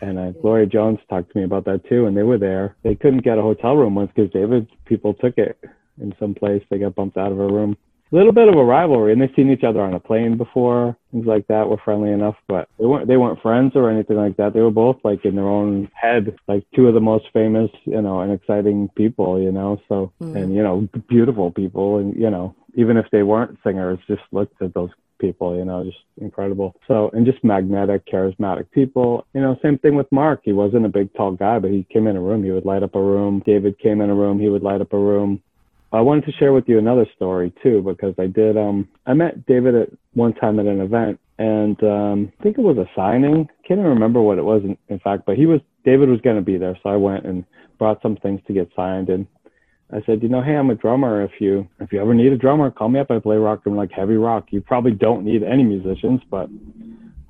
And uh, Gloria Jones talked to me about that too, and they were there. They couldn't get a hotel room once because David people took it in some place. They got bumped out of a room a little bit of a rivalry, and they've seen each other on a plane before. Things like that were friendly enough, but they weren't they weren't friends or anything like that. They were both like in their own head, like two of the most famous, you know, and exciting people, you know. So mm. and you know, beautiful people, and you know, even if they weren't singers, just looked at those people, you know, just incredible. So, and just magnetic, charismatic people. You know, same thing with Marc. He wasn't a big, tall guy, but he came in a room, he would light up a room. David came in a room, he would light up a room. I wanted to share with you another story too because I did. Um, I met David at one time at an event, and um, I think it was a signing. Can't even remember what it was in, in fact, but he was David was going to be there, so I went and brought some things to get signed. And I said, you know, hey, I'm a drummer. If you if you ever need a drummer, call me up. I play rock and like heavy rock. You probably don't need any musicians, but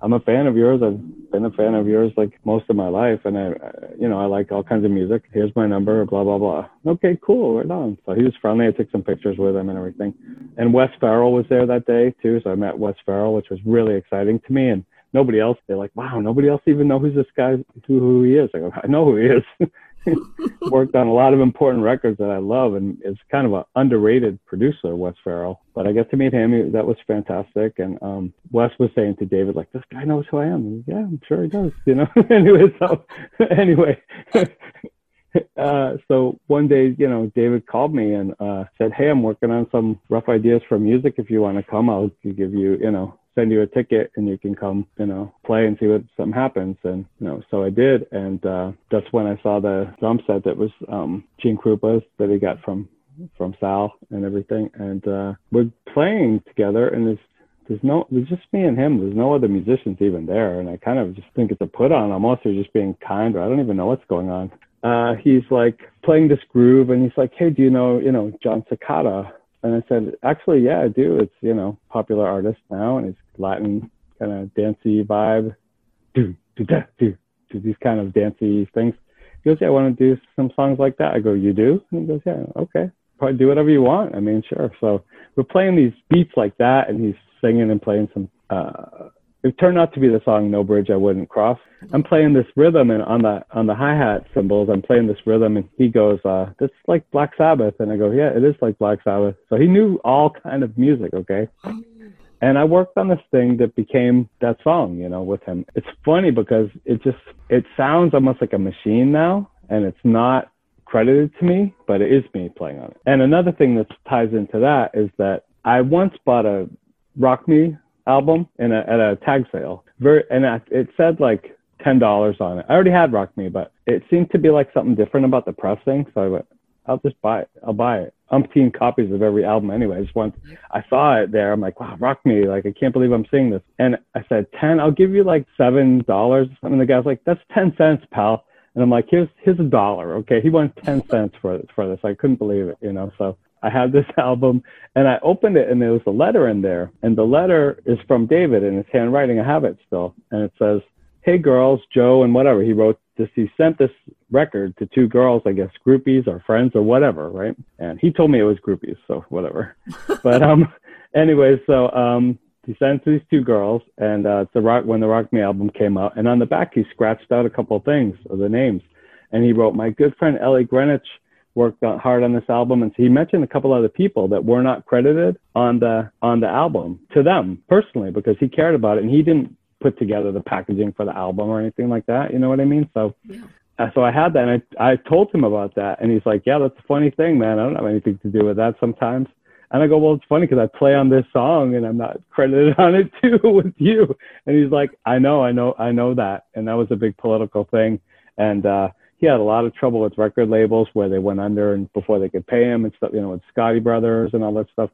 I'm a fan of yours. I've been a fan of yours like most of my life, and I, you know, I like all kinds of music. Here's my number, blah blah blah. Okay, cool, right on. So he was friendly. I took some pictures with him and everything. And Wes Farrell was there that day too, so I met Wes Farrell, which was really exciting to me. And nobody else, they're like, wow, nobody else even know who's this guy, who, who he is. I go, I know who he is. worked on a lot of important records that I love, and is kind of an underrated producer, Wes Farrell. But I got to meet him; that was fantastic. And um, Wes was saying to David, like, "This guy knows who I am." And, yeah, I'm sure he does. You know. anyway, so anyway. Uh, so one day, you know, David called me and uh, said, "Hey, I'm working on some rough ideas for music. If you want to come, I'll give you, you know, send you a ticket and you can come, you know, play and see what something happens. And, you know, so I did. And, uh, that's when I saw the drum set that was, um, Gene Krupa's that he got from, from Sal and everything. And, uh, we're playing together and there's, there's no, there's just me and him. There's no other musicians even there. And I kind of just think it's a put on almost. They're just being kind or I don't even know what's going on. uh, he's like playing this groove and he's like, Hey, do you know, you know, Jon Secada? And I said, actually, yeah, I do. It's, you know, popular artist now and it's Latin kind of dancey vibe. Do, do, da, do, do these kind of dancey things. He goes, yeah, I want to do some songs like that. I go, you do? And he goes, yeah, okay. Probably do whatever you want. I mean, sure. So we're playing these beats like that and he's singing and playing some, uh, it turned out to be the song "No Bridge I Wouldn't Cross." I'm playing this rhythm, and on the on the hi hat cymbals, I'm playing this rhythm, and he goes, uh, "That's like Black Sabbath," and I go, "Yeah, it is like Black Sabbath." So he knew all kind of music, okay. And I worked on this thing that became that song, you know, with him. It's funny because it just it sounds almost like a machine now, and it's not credited to me, but it is me playing on it. And another thing that ties into that is that I once bought a Rock Me album in a, at a tag sale. Very, and it said like ten dollars on it. I already had Rock Me, but it seemed to be like something different about the pressing. So I went, I'll just buy it. I'll buy it. Umpteen copies of every album anyway. I just want. I saw it there. I'm like, wow, Rock Me. Like I can't believe I'm seeing this. And I said ten. I'll give you like seven dollars. And the guy's like, that's ten cents, pal. And I'm like, here's here's a dollar. Okay, he wants ten cents for for this. I couldn't believe it. You know, so I have this album and I opened it and there was a letter in there. And the letter is from David in his handwriting. I have it still. And it says, Hey girls, Joe and whatever. He wrote this, he sent this record to two girls, I guess groupies or friends or whatever, right? And he told me it was groupies, so whatever. but um anyway, so um he sent to these two girls and uh it's the rock when the Rock Me album came out and on the back he scratched out a couple of things of the names and he wrote my good friend Ellie Greenwich worked hard on this album, and so he mentioned a couple other people that were not credited on the on the album to them personally because he cared about it, and he didn't put together the packaging for the album or anything like that. You know what I mean? So. Yeah. Uh, so I had that, and I I told him about that, and he's like, "Yeah, that's a funny thing, man. I don't have anything to do with that sometimes." And I go, "Well, it's funny because I play on this song, and I'm not credited on it too with you." And he's like, "I know, I know, I know that." And that was a big political thing, and uh, he had a lot of trouble with record labels where they went under and before they could pay him and stuff, you know, with Scotti Brothers and all that stuff.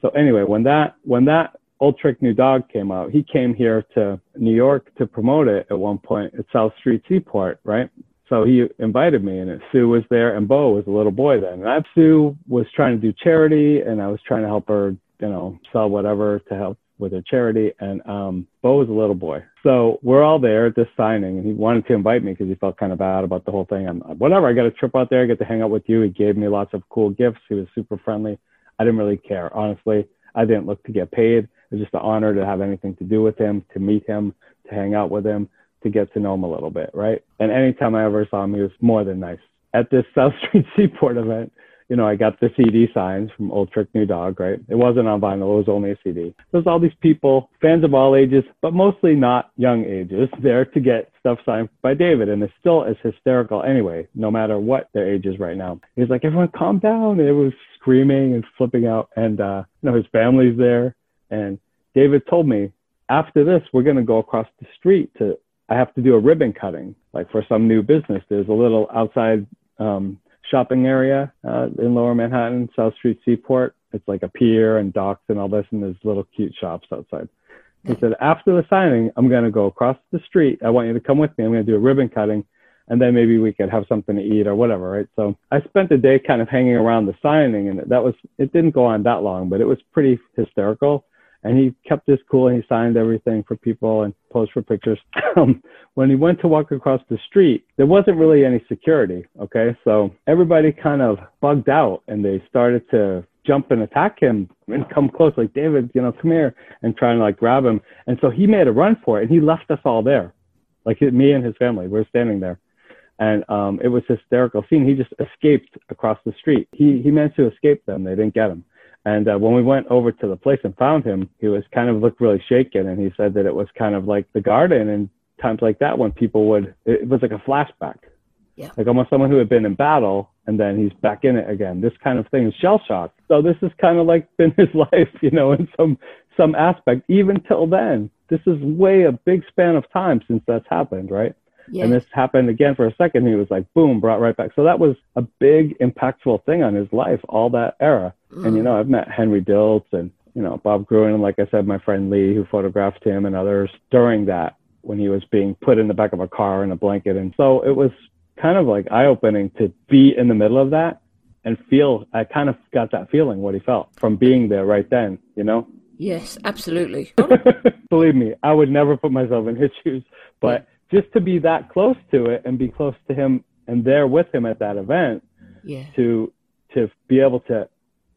So anyway, when that when that Old Trick New Dog came out, he came here to New York to promote it at one point at South Street Seaport, right? So he invited me, and Sue was there, and Bo was a little boy then. And I, Sue was trying to do charity, and I was trying to help her, you know, sell whatever to help with a charity, and um, Bo was a little boy. So we're all there at this signing, and he wanted to invite me because he felt kind of bad about the whole thing. I'm whatever. I got a trip out there, I get to hang out with you. He gave me lots of cool gifts. He was super friendly. I didn't really care, honestly. I didn't look to get paid. It was just an honor to have anything to do with him, to meet him, to hang out with him, to get to know him a little bit, right? And anytime I ever saw him, he was more than nice. At this South Street Seaport event, you know, I got the CD signs from Old Trick New Dog, right? It wasn't on vinyl, it was only a CD. There's all these people, fans of all ages, but mostly not young ages, there to get stuff signed by David. And it's still as hysterical anyway, no matter what their age is right now. He's like, everyone calm down. And it was screaming and flipping out. And, uh, you know, his family's there. And David told me, after this, we're going to go across the street to, I have to do a ribbon cutting, like for some new business. There's a little outside, um, shopping area uh, in Lower Manhattan, South Street Seaport. It's like a pier and docks and all this, and there's little cute shops outside. He said, after the signing, I'm going to go across the street. I want you to come with me. I'm going to do a ribbon cutting, and then maybe we could have something to eat or whatever, right? So I spent the day kind of hanging around the signing, and that was, it didn't go on that long, but it was pretty hysterical and he kept this cool and he signed everything for people and posed for pictures. Um, when he went to walk across the street, there wasn't really any security. Okay. So everybody kind of bugged out and they started to jump and attack him and come close, like, David, you know, come here and try and like grab him. And so he made a run for it and he left us all there, like me and his family. We we're standing there. And um, it was hysterical scene. He just escaped across the street. He, he managed to escape them. They didn't get him. And uh, when we went over to the place and found him, he was kind of looked really shaken, and he said that it was kind of like the garden and times like that when people would it was like a flashback, yeah, like almost someone who had been in battle and then he's back in it again. This kind of thing is shell shock. So this is kind of like been his life, you know, in some some aspect. Even till then, this is way a big span of time since that's happened, right? Yes. And this happened again for a second. He was like, boom, brought right back. So that was a big, impactful thing on his life, all that era. Mm. And, you know, I've met Henry Diltz and, you know, Bob Gruen, and like I said, my friend Leee, who photographed him and others during that when he was being put in the back of a car in a blanket. And so it was kind of like eye opening to be in the middle of that and feel. I kind of got that feeling what he felt from being there right then. You know. Yes, absolutely. Believe me, I would never put myself in his shoes, but yeah. Just to be that close to it and be close to him and there with him at that event, yeah. to to be able to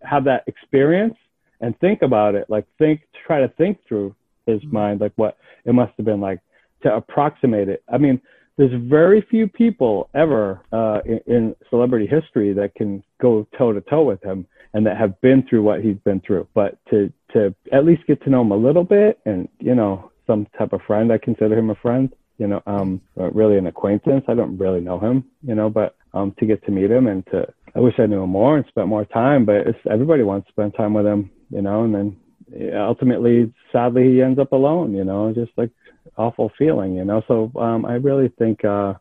have that experience and think about it, like think, try to think through his mm-hmm. mind, like what it must have been like to approximate it. I mean, there's very few people ever uh, in, in celebrity history that can go toe to toe with him and that have been through what he's been through. But to to at least get to know him a little bit, and you know, some type of friend, I consider him a friend. You know, um, really an acquaintance. I don't really know him, you know, but um, to get to meet him and to, I wish I knew him more and spent more time. But it's everybody wants to spend time with him, you know, and then ultimately, sadly, he ends up alone. You know, just like awful feeling, you know. So um, I really think uh,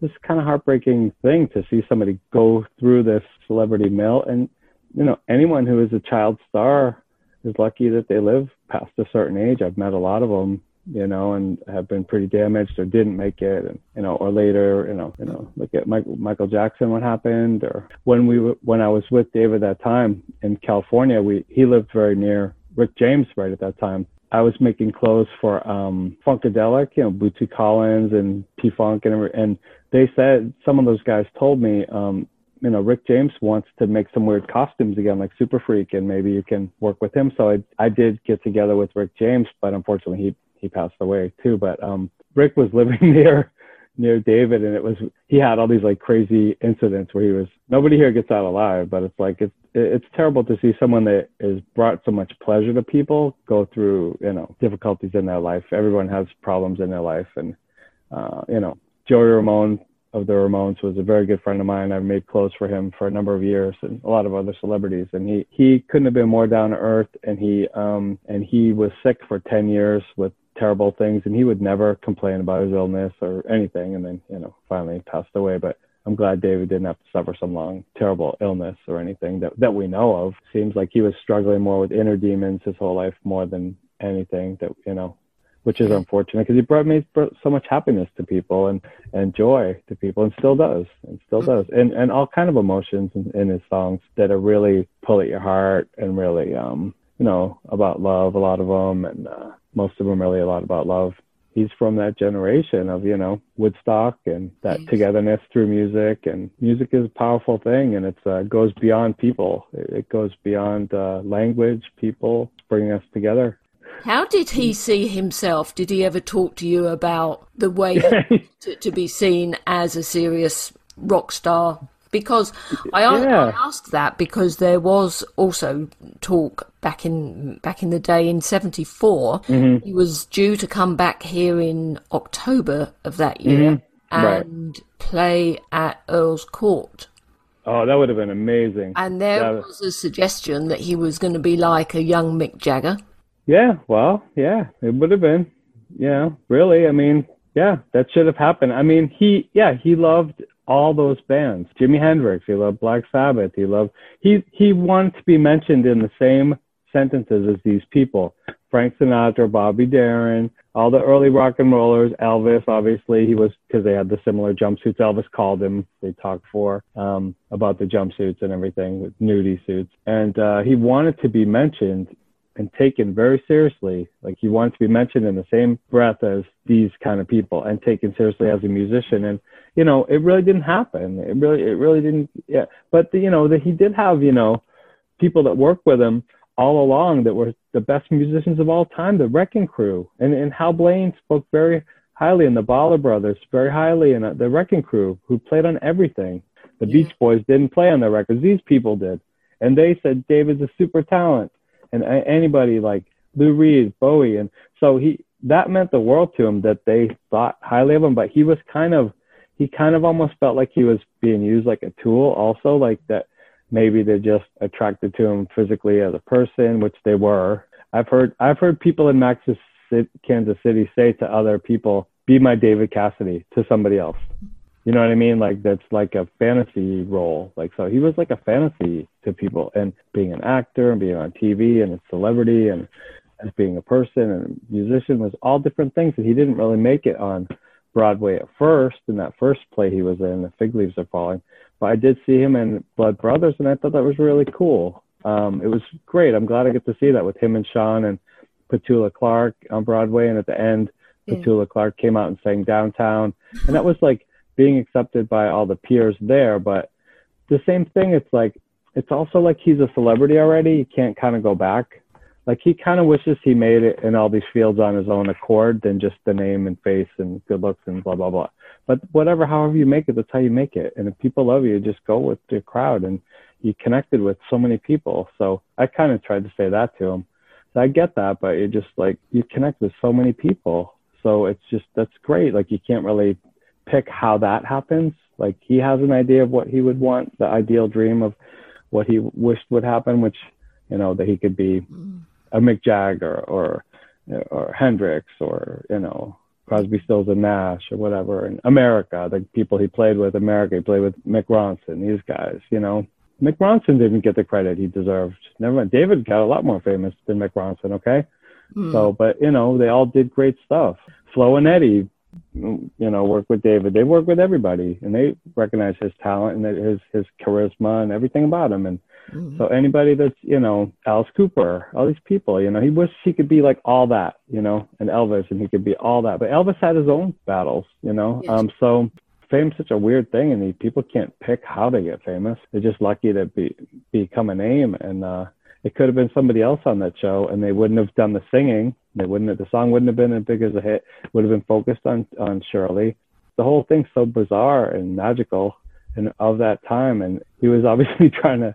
this kind of heartbreaking thing to see somebody go through this celebrity mill, and you know, anyone who is a child star is lucky that they live past a certain age. I've met a lot of them, you know, and have been pretty damaged or didn't make it, and you know, or later, you know, you know, look at Michael, Michael Jackson, what happened, or when we when I was with David that time in California, we he lived very near Rick James right at that time, I was making clothes for um Funkadelic, you know, Bootsy Collins and P Funk and and they said some of those guys told me um you know Rick James wants to make some weird costumes again like Super Freak and maybe you can work with him. So I I did get together with Rick James but unfortunately he he passed away too but um Rick was living near near David, and it was he had all these like crazy incidents where he was nobody here gets out alive, but it's like it's it's terrible to see someone that has brought so much pleasure to people go through you know difficulties in their life. Everyone has problems in their life, and uh, you know Joey Ramone of the Ramones was a very good friend of mine. I've made clothes for him for a number of years and a lot of other celebrities. And he, he couldn't have been more down to earth. And he, um, and he was sick for 10 years with terrible things, and he would never complain about his illness or anything. And then, you know, finally passed away. But I'm glad David didn't have to suffer some long, terrible illness or anything that that we know of. Seems like he was struggling more with inner demons his whole life more than anything that you know, which is unfortunate because he brought me so much happiness to people and and joy to people, and still does, and still does, and and all kind of emotions in, in his songs that are really pull at your heart and really um you know about love, a lot of them, and uh, most of them really a lot about love. He's from that generation of, you know, Woodstock and that yes. togetherness through music. And music is a powerful thing and it uh, goes beyond people. It, goes beyond uh, language, people, bringing us together. How did he see himself? Did he ever talk to you about the way to, to be seen as a serious rock star because I, yeah. I asked that because there was also talk back in back in the day in '74. Mm-hmm. He was due to come back here in October of that year mm-hmm. and right. play at Earl's Court. Oh, that would have been amazing. And there that was a suggestion that he was going to be like a young Mick Jagger. Yeah, well, yeah, it would have been. Yeah, really. I mean, yeah, that should have happened. I mean, he, yeah, he loved all those bands. Jimi Hendrix, he loved Black Sabbath, he loved he he wanted to be mentioned in the same sentences as these people. Frank Sinatra, Bobby Darin, all the early rock and rollers, Elvis, obviously he was because they had the similar jumpsuits. Elvis called him. They talked for um, about the jumpsuits and everything with nudie suits, and uh, he wanted to be mentioned and taken very seriously. Like he wanted to be mentioned in the same breath as these kind of people and taken seriously as a musician. And you know, it really didn't happen. It really, it really didn't. Yeah, but the, you know that he did have you know people that worked with him all along that were the best musicians of all time, the Wrecking Crew, and and Hal Blaine spoke very highly, and the Baller Brothers very highly, and uh, the Wrecking Crew who played on everything. The yeah. Beach Boys didn't play on the records; these people did, and they said David's a super talent, and uh, anybody like Lou Reed, Bowie, and so he that meant the world to him that they thought highly of him. But he was kind of he kind of almost felt like he was being used like a tool also like that maybe they're just attracted to him physically as a person which they were. I've heard i've heard people in max's kansas city say to other people be my david cassidy to somebody else. You know what i mean? Like that's like a fantasy role. Like so he was like a fantasy to people. And being an actor and being on tv and a celebrity and as being a person and a musician was all different things that he didn't really make it on Broadway at first in that first play he was in, The Fig Leaves Are Falling. But I did see him in Blood Brothers, and I thought that was really cool. Um, it was great. I'm glad I get to see that with him and Shaun and Petula Clark on Broadway. And at the end, yeah. Petula Clark came out and sang Downtown, and that was like being accepted by all the peers there. But the same thing, it's like it's also like he's a celebrity already. You can't kind of go back like he kind of wishes he made it in all these fields on his own accord than just the name and face and good looks and blah blah blah. But whatever, however you make it, that's how you make it. And if people love you, just go with the crowd. And you connected with so many people. So I kind of tried to say that to him. So I get that, but you just like you connect with so many people. So it's just that's great. Like you can't really pick how that happens. Like he has an idea of what he would want, the ideal dream of what he wished would happen, which you know that he could be mm a Mick Jagger or or Hendrix or you know Crosby, Stills and Nash or whatever. In America, the people he played with, America, he played with Mick Ronson, these guys, you know. Mick Ronson didn't get the credit he deserved. Never mind. David got a lot more famous than Mick Ronson, okay? Mm. So, but you know, they all did great stuff. Flo and Eddie, you know, work with David. They work with everybody, and they recognize his talent and his his charisma and everything about him. And Mm-hmm. So anybody that's, you know, Alice Cooper, all these people, you know, he wished he could be like all that, you know, and Elvis and he could be all that. But Elvis had his own battles, you know. Yes. Um so fame's such a weird thing and people can't pick how to get famous. They're just lucky to be become a name and uh it could have been somebody else on that show and they wouldn't have done the singing. They wouldn't have the song wouldn't have been as big as a hit. Would have been focused on on Shirley. The whole thing's so bizarre and magical and of that time and he was obviously trying to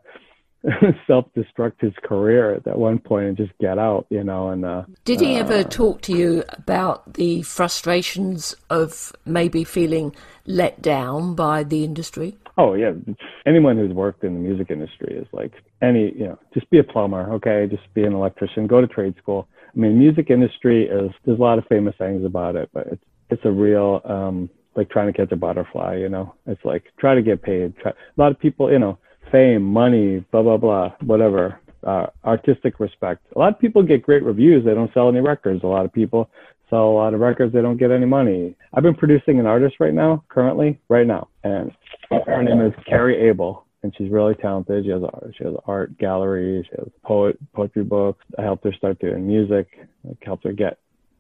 self-destruct his career at that one point and just get out, you know. And uh, did he uh, ever talk to you about the frustrations of maybe feeling let down by the industry? Oh yeah, anyone who's worked in the music industry is like any, you know, just be a plumber, okay? Just be an electrician, go to trade school. I mean, music industry is there's a lot of famous things about it, but it's it's a real um like trying to catch a butterfly, you know. It's like try to get paid. Try, a lot of people, you know, fame, money, blah blah blah, whatever. Uh, artistic respect. A lot of people get great reviews. They don't sell any records. A lot of people sell a lot of records. They don't get any money. I've been producing an artist right now, currently, right now, and her name is Carrie Abel, and she's really talented. She has art. She has art. She has poet poetry books. I helped her start doing music. I helped her get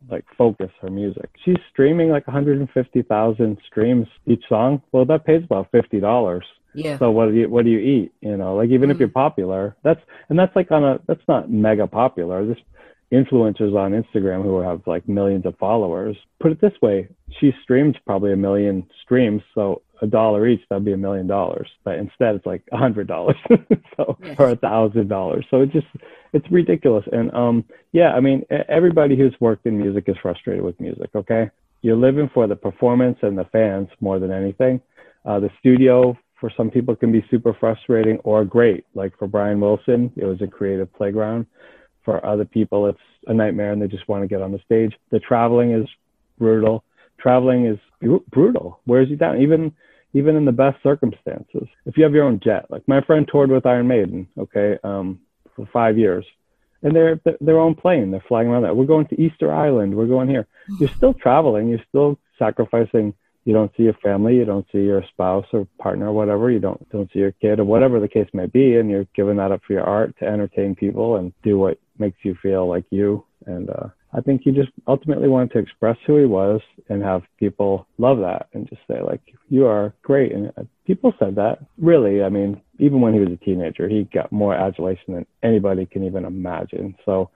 like focus her music. She's streaming like 150,000 streams each song. Well, that pays about fifty dollars. Yeah. So what do you what do you eat? You know, like even mm. if you're popular, that's and that's like on a that's not mega popular. There's influencers on Instagram who have like millions of followers. Put it this way, she streams probably a million streams, so a dollar each, that'd be a million dollars. But instead it's like a hundred dollars. so yes. or a thousand dollars. So it just it's ridiculous. And um yeah, I mean everybody who's worked in music is frustrated with music, okay? You're living for the performance and the fans more than anything. Uh, the studio for some people can be super frustrating or great. Like for Brian Wilson, it was a creative playground. For other people, it's a nightmare and they just want to get on the stage. The traveling is brutal. Traveling is brutal. Wears you down, even even in the best circumstances. If you have your own jet, like my friend toured with Iron Maiden, okay, um, for five years, and they're their own plane. They're flying around that. We're going to Easter Island. We're going here. You're still traveling. You're still sacrificing you don't see your family, you don't see your spouse or partner or whatever, you don't don't see your kid or whatever the case may be, and you're giving that up for your art to entertain people and do what makes you feel like you. And uh, I think he just ultimately wanted to express who he was and have people love that and just say like, you are great. And uh, people said that. Really, I mean, even when he was a teenager, he got more adulation than anybody can even imagine. So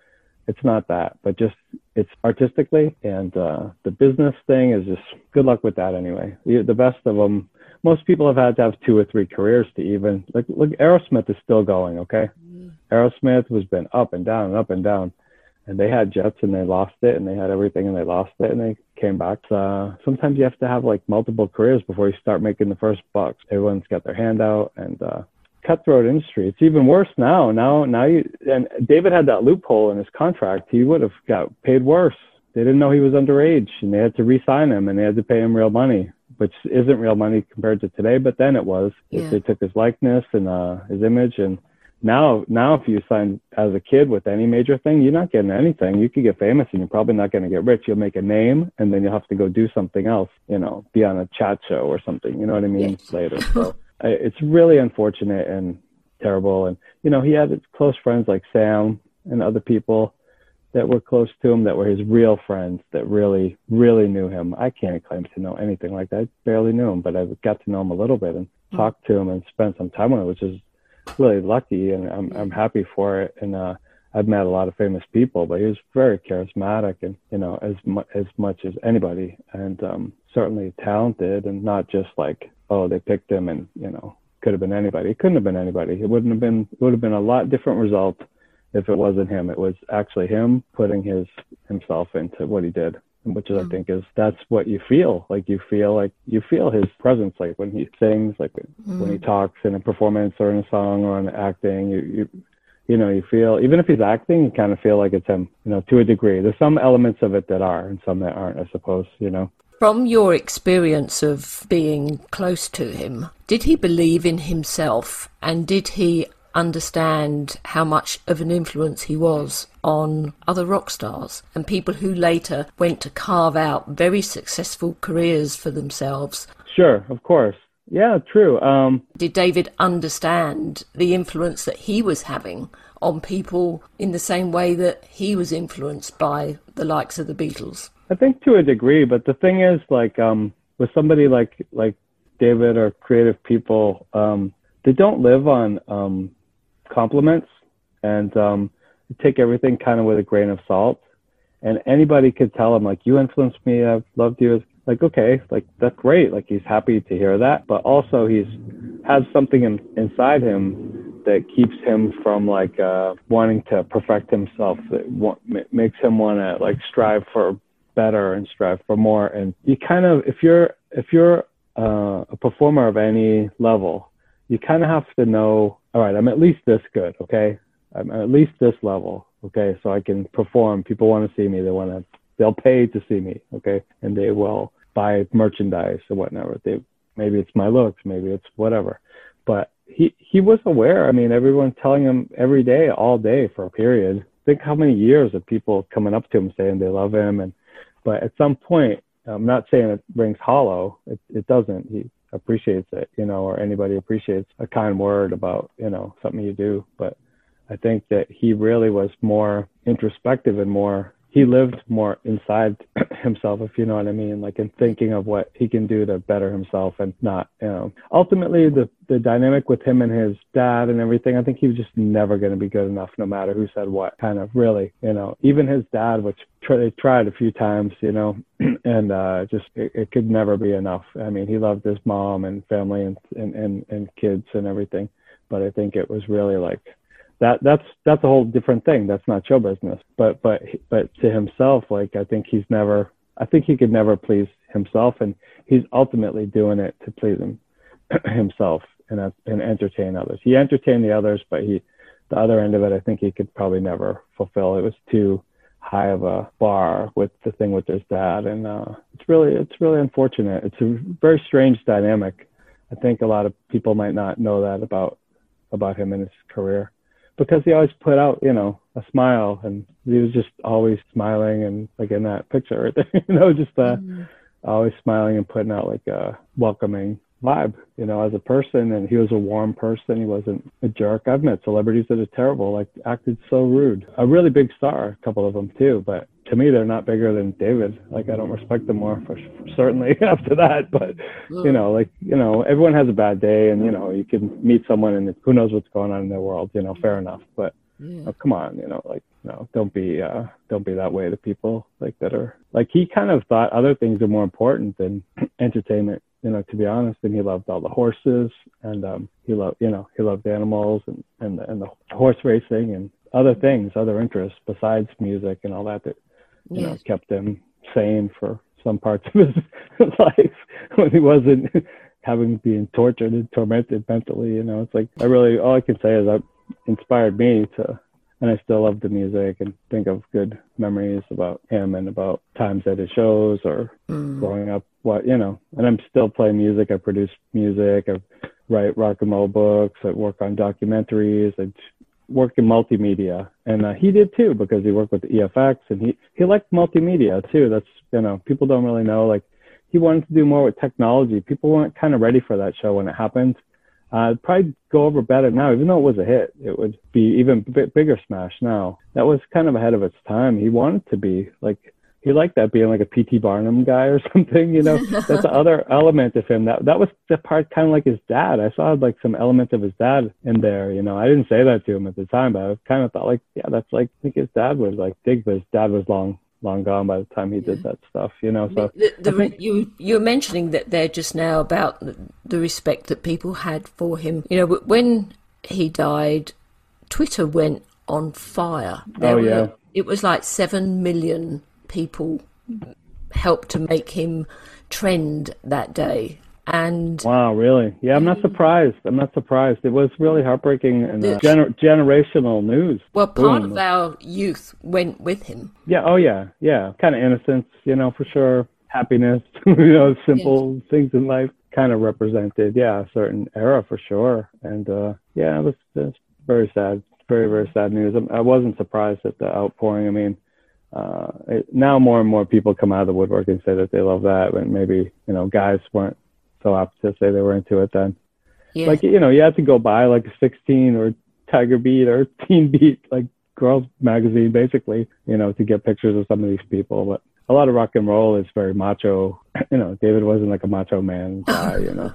it's not that, but just it's artistically and uh, the business thing is just good luck with that anyway. The best of them, most people have had to have two or three careers to even like look. Aerosmith is still going, okay. Mm. Aerosmith has been up and down and up and down, and they had jets and they lost it, and they had everything and they lost it, and they came back. Uh, sometimes you have to have like multiple careers before you start making the first bucks. Everyone's got their hand out, and uh, cutthroat industry. It's even worse now. Now, now you and David had that loophole in his contract. He would have got paid worse. They didn't know he was underage, and they had to re-sign him, and they had to pay him real money, which isn't real money compared to today. But then it was. Yeah. They took his likeness and uh, his image, and now now if you sign as a kid with any major thing you're not getting anything you could get famous and you're probably not going to get rich you'll make a name and then you'll have to go do something else you know be on a chat show or something you know what i mean yes. later so it's really unfortunate and terrible. And you know he had close friends like sam and other people that were close to him that were his real friends that really really knew him. I can't claim to know anything like that. I barely knew him but i got to know him a little bit and mm-hmm. talked to him and spent some time with him which is really lucky. And I'm I'm happy for it. And uh, I've met a lot of famous people, but he was very charismatic and you know as much as much as anybody, and um, certainly talented, and not just like oh they picked him and you know could have been anybody. It couldn't have been anybody. It wouldn't have been. It would have been a lot different result if it wasn't him. It was actually him putting his himself into what he did which is, I mm. think is that's what you feel like you feel like you feel his presence like when he sings like mm. when he mm. talks in a performance or in a song or in acting you you you know you feel even if he's acting you kind of feel like it's him you know to a degree there's some elements of it that are and some that aren't I suppose you know from your experience of being close to him did he believe in himself and did he understand how much of an influence he was on other rock stars and people who later went to carve out very successful careers for themselves. Sure, of course. Yeah, true. Um, Did David understand the influence that he was having on people in the same way that he was influenced by the likes of the Beatles? I think to a degree, but the thing is, like, um, with somebody like like David or creative people, um, they don't live on um, compliments and um, take everything kind of with a grain of salt. And anybody could tell him like, you influenced me. I've loved you. Like, okay, like that's great. Like he's happy to hear that, but also he's has something in, inside him that keeps him from like uh, wanting to perfect himself. That wa- makes him want to like strive for better and strive for more. And you kind of, if you're if you're uh, a performer of any level, you kind of have to know all right, I'm at least this good, okay? I'm at least this level, okay? So I can perform. People want to see me. They want to, they'll pay to see me, okay? And they will buy merchandise or whatever. They, maybe it's my looks, maybe it's whatever. But he, he was aware. I mean, everyone telling him every day, all day for a period. Think how many years of people coming up to him saying they love him. And, but at some point, I'm not saying it rings hollow. It, it doesn't. He, appreciates it, you know, or anybody appreciates a kind word about, you know, something you do. But I think that he really was more introspective and more he lived more inside himself, if you know what I mean, like in thinking of what he can do to better himself and not, you know, ultimately the, the dynamic with him and his dad and everything, I think he was just never going to be good enough no matter who said what kind of really, you know, even his dad, which they tried a few times, you know, and, uh, just, it, it could never be enough. I mean, he loved his mom and family and, and, and, and kids and everything, but I think it was really like, that that's that's a whole different thing. That's not show business. But but but to himself, like I think he's never. I think he could never please himself, and he's ultimately doing it to please him himself and and entertain others. He entertained the others, but he the other end of it, I think he could probably never fulfill. It was too high of a bar with the thing with his dad, and uh, it's really it's really unfortunate. It's a very strange dynamic. I think a lot of people might not know that about about him in his career because he always put out, you know, a smile and he was just always smiling and like in that picture right there, you know, just uh, mm-hmm. always smiling and putting out like a welcoming vibe, you know, as a person. And he was a warm person. He wasn't a jerk. I've met celebrities that are terrible, like acted so rude. A really big star, a couple of them too, but to me, they're not bigger than David. Like I don't respect them more for, for certainly after that. But you know, like you know, everyone has a bad day, and you know, you can meet someone and who knows what's going on in their world. You know, fair enough. But yeah. oh, come on, you know, like no, don't be uh, don't be that way to people like that are like he kind of thought other things are more important than entertainment. You know, to be honest, and he loved all the horses, and um, he loved you know he loved animals and and the, and the horse racing and other things, other interests besides music and all that that you yes. know, kept him sane for some parts of his life when he wasn't having being tortured and tormented mentally. You know, it's like I really all I can say is that inspired me to, and I still love the music and think of good memories about him and about times at his shows or mm. growing up. What you know, and I'm still playing music. I produce music. I've write rock and roll books. I'd work on documentaries. I'd work in multimedia, and uh, he did too because he worked with EFX and he he liked multimedia too. That's you know people don't really know like he wanted to do more with technology. People weren't kind of ready for that show when it happened. Uh, would probably go over better now, even though it was a hit. It would be even b- bigger smash now. That was kind of ahead of its time. He wanted to be like he liked that being like a P.T. Barnum guy or something. You know, that's the other element of him. That that was the part kind of like his dad. I saw like some elements of his dad in there. You know, I didn't say that to him at the time, but I kind of thought like, yeah, that's like I think his dad was like dig, but his dad was long long gone by the time he did that stuff. You know, so the, the, think, you you're mentioning that there just now about the respect that people had for him. You know, when he died, Twitter went on fire. There oh yeah. it was like seven million people helped to make him trend that day. And wow, really? Yeah, I'm not surprised. I'm not surprised. It was really heartbreaking and uh, gener- generational news. Well, part Boom. of our youth went with him. Yeah. Oh, yeah. Yeah. Kind of innocence, you know, for sure. Happiness, you know, simple yes. things in life kind of represented, yeah, a certain era for sure. And uh, yeah, it was, it was very sad. Very, very sad news. I wasn't surprised at the outpouring. I mean, uh, it, now more and more people come out of the woodwork and say that they love that, but maybe you know guys weren't so apt to say they were into it then. Yeah. Like you know, you had to go buy like a 16 or Tiger Beat or Teen Beat, like girls magazine, basically, you know, to get pictures of some of these people. But a lot of rock and roll is very macho. You know, David wasn't like a macho man guy, you know.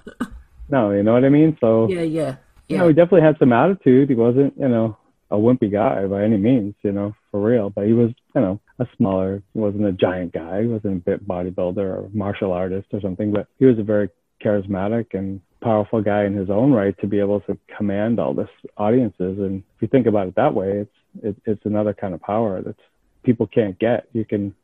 no, you know what I mean? So yeah, yeah, yeah. You know, he definitely had some attitude. He wasn't, you know, a wimpy guy by any means, you know, for real. But he was, you know, a smaller, wasn't a giant guy. He wasn't a bit bodybuilder or martial artist or something, but he was a very charismatic and powerful guy in his own right to be able to command all this audiences. And if you think about it that way, it's it, it's another kind of power that people can't get. You can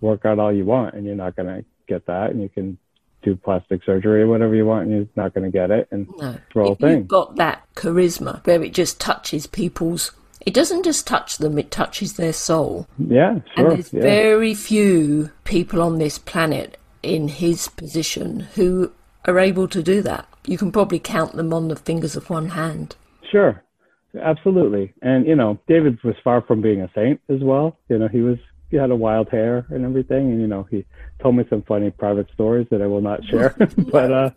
work out all you want, and you're not going to get that, and you can do plastic surgery or whatever you want, and you're not going to get it. And no. the whole thing. You've got that charisma where it just touches people's. It doesn't just touch them; it touches their soul. Yeah, sure. And there's yeah. very few people on this planet in his position who are able to do that. You can probably count them on the fingers of one hand. Sure, absolutely. And you know, David was far from being a saint as well. You know, he was he had a wild hair and everything, and you know, he told me some funny private stories that I will not share. but uh,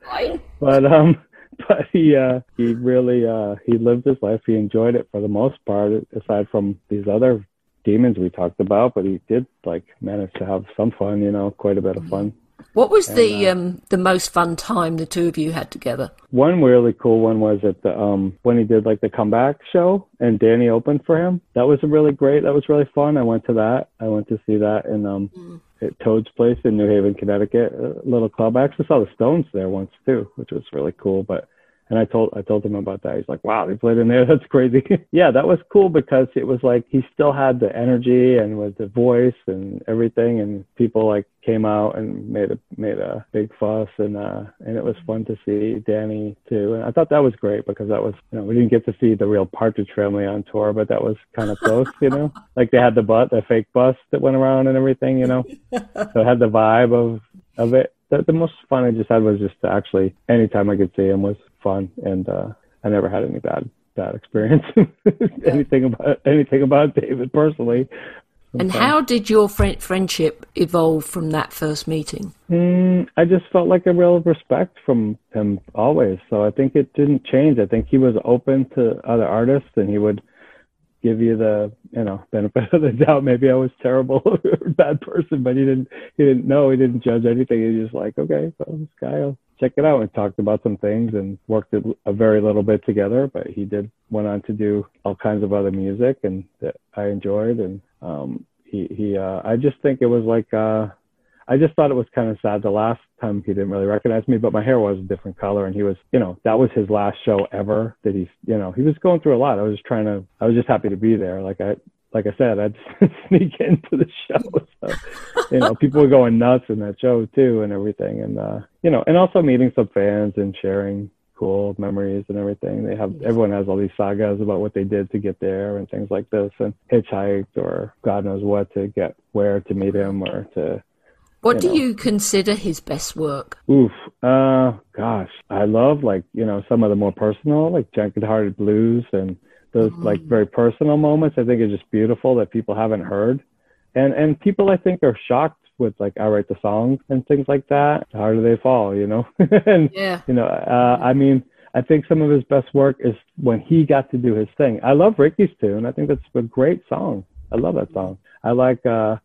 but um, but he uh, he really uh, he lived his life. He enjoyed it for the most part, aside from these other demons we talked about. But he did like manage to have some fun. You know, quite a bit of fun. What was and, the uh, um, the most fun time the two of you had together? One really cool one was at the um, when he did like the comeback show and Danny opened for him. That was really great. That was really fun. I went to that. I went to see that in um, mm. at Toad's Place in New Haven, Connecticut, a little club. I actually saw the Stones there once too, which was really cool. But and I told I told him about that. He's like, "Wow, they played in there. That's crazy." yeah, that was cool because it was like he still had the energy and with the voice and everything, and people like came out and made a made a big fuss, and uh, and it was fun to see Danny too. And I thought that was great because that was you know we didn't get to see the real Partridge Family on tour, but that was kind of close, you know. Like they had the butt, the fake bus that went around and everything, you know. so it had the vibe of of it. The, the most fun I just had was just to actually anytime I could see him was fun, and uh, I never had any bad bad experience anything about anything about David personally. And how did your friend, friendship evolve from that first meeting? Mm, I just felt like a real respect from him always. So I think it didn't change. I think he was open to other artists, and he would give you the you know benefit of the doubt. Maybe I was terrible or bad person, but he didn't he didn't know. He didn't judge anything. He was just like, okay, so this guy, I'll check it out. And talked about some things and worked a very little bit together. But he did went on to do all kinds of other music and that I enjoyed. And um, he he uh, I just think it was like uh, I just thought it was kind of sad the last time he didn't really recognize me, but my hair was a different color and he was, you know, that was his last show ever that he's, you know, he was going through a lot. I was just trying to, I was just happy to be there. Like I, like I said, I'd sneak into the show. So, you know, people were going nuts in that show too and everything. And, uh, you know, and also meeting some fans and sharing cool memories and everything. They have, everyone has all these sagas about what they did to get there and things like this and hitchhiked or God knows what to get where to meet him or to, What you do you consider his best work? Oof. Uh, gosh, I love like you know some of the more personal, like Jagged Hearted Blues, and those like very personal moments. I think are just beautiful that people haven't heard, and and people I think are shocked with like I write the songs and things like that. How do they fall? You know, and Yeah. you know, uh, I mean, I think some of his best work is when he got to do his thing. I love Ricky's tune. I think that's a great song. I love that song. I like uh,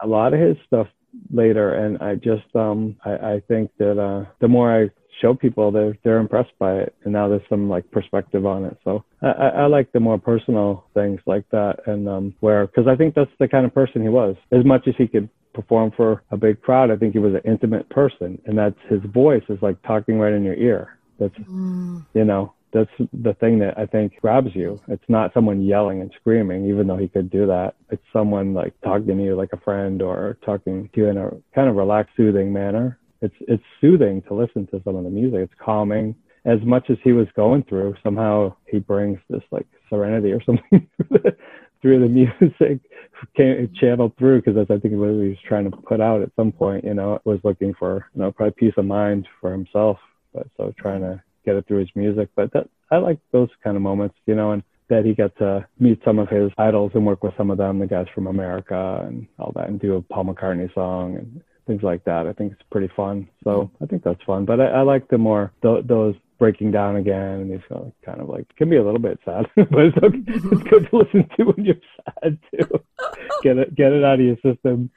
a lot of his stuff later, and I just um, I, I think that uh, the more I show people, they're they're impressed by it, and now there's some like perspective on it. So I, I, I like the more personal things like that, and um, where because I think that's the kind of person he was. As much as he could perform for a big crowd, I think he was an intimate person, and that's his voice is like talking right in your ear. That's you know that's the thing that I think grabs you. It's not someone yelling and screaming, even though he could do that. It's someone like talking to you like a friend or talking to you in a kind of relaxed, soothing manner. It's it's soothing to listen to some of the music. It's calming. As much as he was going through, somehow he brings this like serenity or something through the music, came channeled through because that's I think what he was trying to put out at some point. You know, was looking for you know probably peace of mind for himself, but so trying to get it through his music. But that I like those kind of moments, you know, and that he got to meet some of his idols and work with some of them, the guys from America and all that, and do a Paul McCartney song and things like that. I think it's pretty fun. So I think that's fun. But I, I like the more th- those breaking down again, and these kind of like can be a little bit sad, but it's okay. it's good to listen to when you're sad too. get it get it out of your system.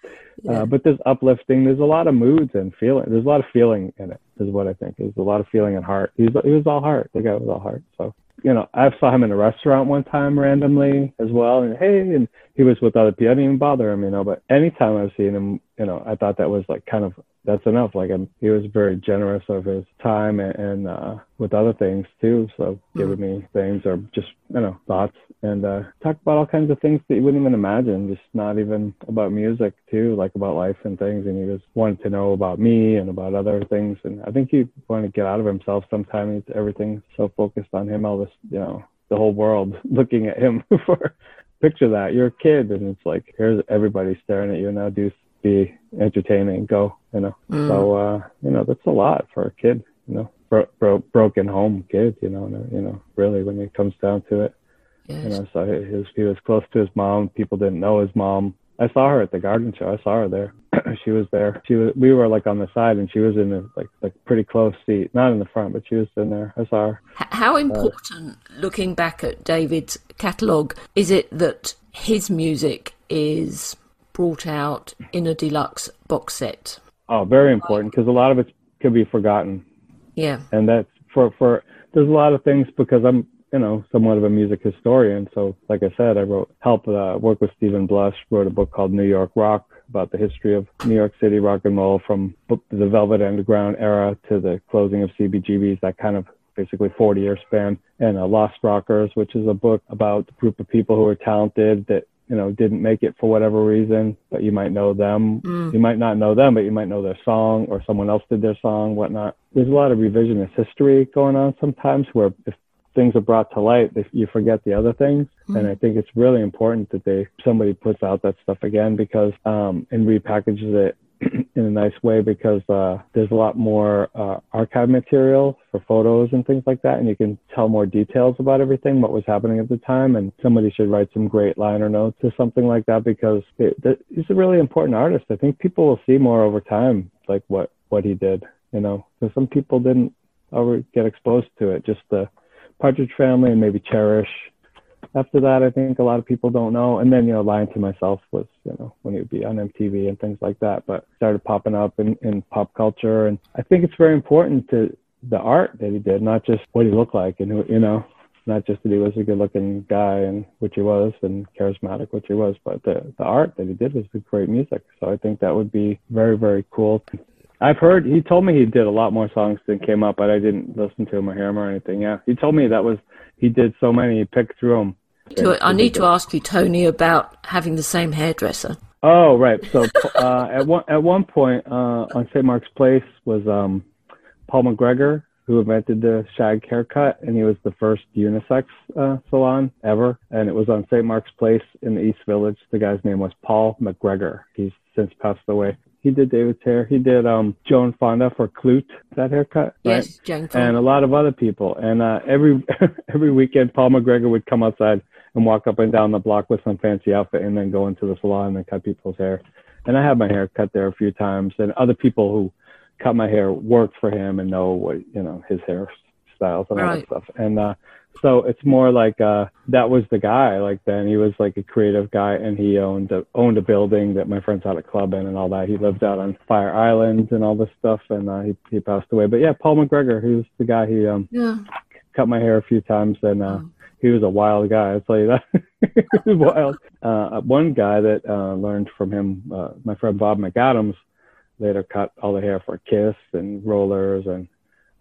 Yeah. Uh, but there's uplifting. There's a lot of moods and feeling. There's a lot of feeling in it. Is what I think. There's a lot of feeling and heart. He's he was all heart. The guy was all heart. So you know, I saw him in a restaurant one time randomly as well, and hey, and he was with other people. I didn't even bother him, you know. But anytime I've seen him, you know, I thought that was like kind of that's enough. Like um, he was very generous of his time and, and uh, with other things too. So giving me things or just you know thoughts and uh, talk about all kinds of things that you wouldn't even imagine. Just not even about music too, like about life and things. And he was wanted to know about me and about other things. And I think he wanted to get out of himself. Sometimes everything's so focused on him. All this, you know, the whole world looking at him for. Picture that you're a kid and it's like here's everybody staring at you now. Do be entertaining. Go, you know. So uh, you know that's a lot for a kid. You know, bro- bro- broken home kid. You know, you know, really when it comes down to it. Yes. You know, so he was he was close to his mom. People didn't know his mom. I saw her at the garden show. I saw her there. she was there. She was. We were like on the side, and she was in a like like pretty close seat, not in the front, but she was in there. I saw her. How important, looking back at David's catalogue, is it that his music is brought out in a deluxe box set? Oh, very important because a lot of it could be forgotten. Yeah. and that's for for there's a lot of things because I'm you know somewhat of a music historian. So like I said, I wrote help uh, work with Steven Blush, wrote a book called New York Rock about the history of New York City rock and roll from the Velvet Underground era to the closing of CBGB's, that kind of basically 40 year span, and uh, Lost Rockers, which is a book about a group of people who are talented that you know didn't make it for whatever reason, but you might know them. You might not know them, but you might know their song or someone else did their song, whatnot. There's a lot of revisionist history going on sometimes where if things are brought to light, they, you forget the other things. And I think it's really important that they somebody puts out that stuff again because um, and repackages it in a nice way because uh, there's a lot more uh, archive material for photos and things like that, and you can tell more details about everything, what was happening at the time. And somebody should write some great liner notes or something like that because it, he's a really important artist. I think people will see more over time, like what what he did. You know, because some people didn't ever get exposed to it. Just the Partridge Family and maybe Cherish after that, I think a lot of people don't know. And then, you know, Lying to Myself was, you know, when it would be on MTV and things like that, but started popping up in, in pop culture. And I think it's very important to the art that he did, not just what he looked like and who, you know, not just that he was a good looking guy and which he was and charismatic, which he was, but the, the art that he did was great music. So I think that would be very, very cool. I've heard he told me he did a lot more songs than came up, but I didn't listen to him or hear him or anything. Yeah, he told me that was he did so many, he picked through them. So I need to ask you, Tony, about having the same hairdresser. Oh, right. So uh, at one at one point uh, on St. Mark's Place was um, Paul McGregor, who invented the shag haircut, and he was the first unisex uh, salon ever. And it was on St. Mark's Place in the East Village. The guy's name was Paul McGregor. He's since passed away. He did David's hair. He did um Joan Fonda for Klute, that haircut. Yes, right? And a lot of other people. And uh, every every weekend, Paul McGregor would come outside and walk up and down the block with some fancy outfit, and then go into the salon and cut people's hair. And I had my hair cut there a few times, and other people who cut my hair worked for him and know what you know his hairstyles and all Right. that stuff. And uh, so it's more like uh, that was the guy. Like then he was like a creative guy, and he owned a, owned a building that my friends had a club in and all that. He lived out on Fire Island and all this stuff, and uh, he he passed away. But yeah, Paul McGregor, he was the guy. He um yeah. cut my hair a few times, and uh, Mm. he was a wild guy. I'll tell you that. he was wild. Uh, one guy that uh, learned from him, uh, my friend Bob McAdams, later cut all the hair for Kiss and Rollers, and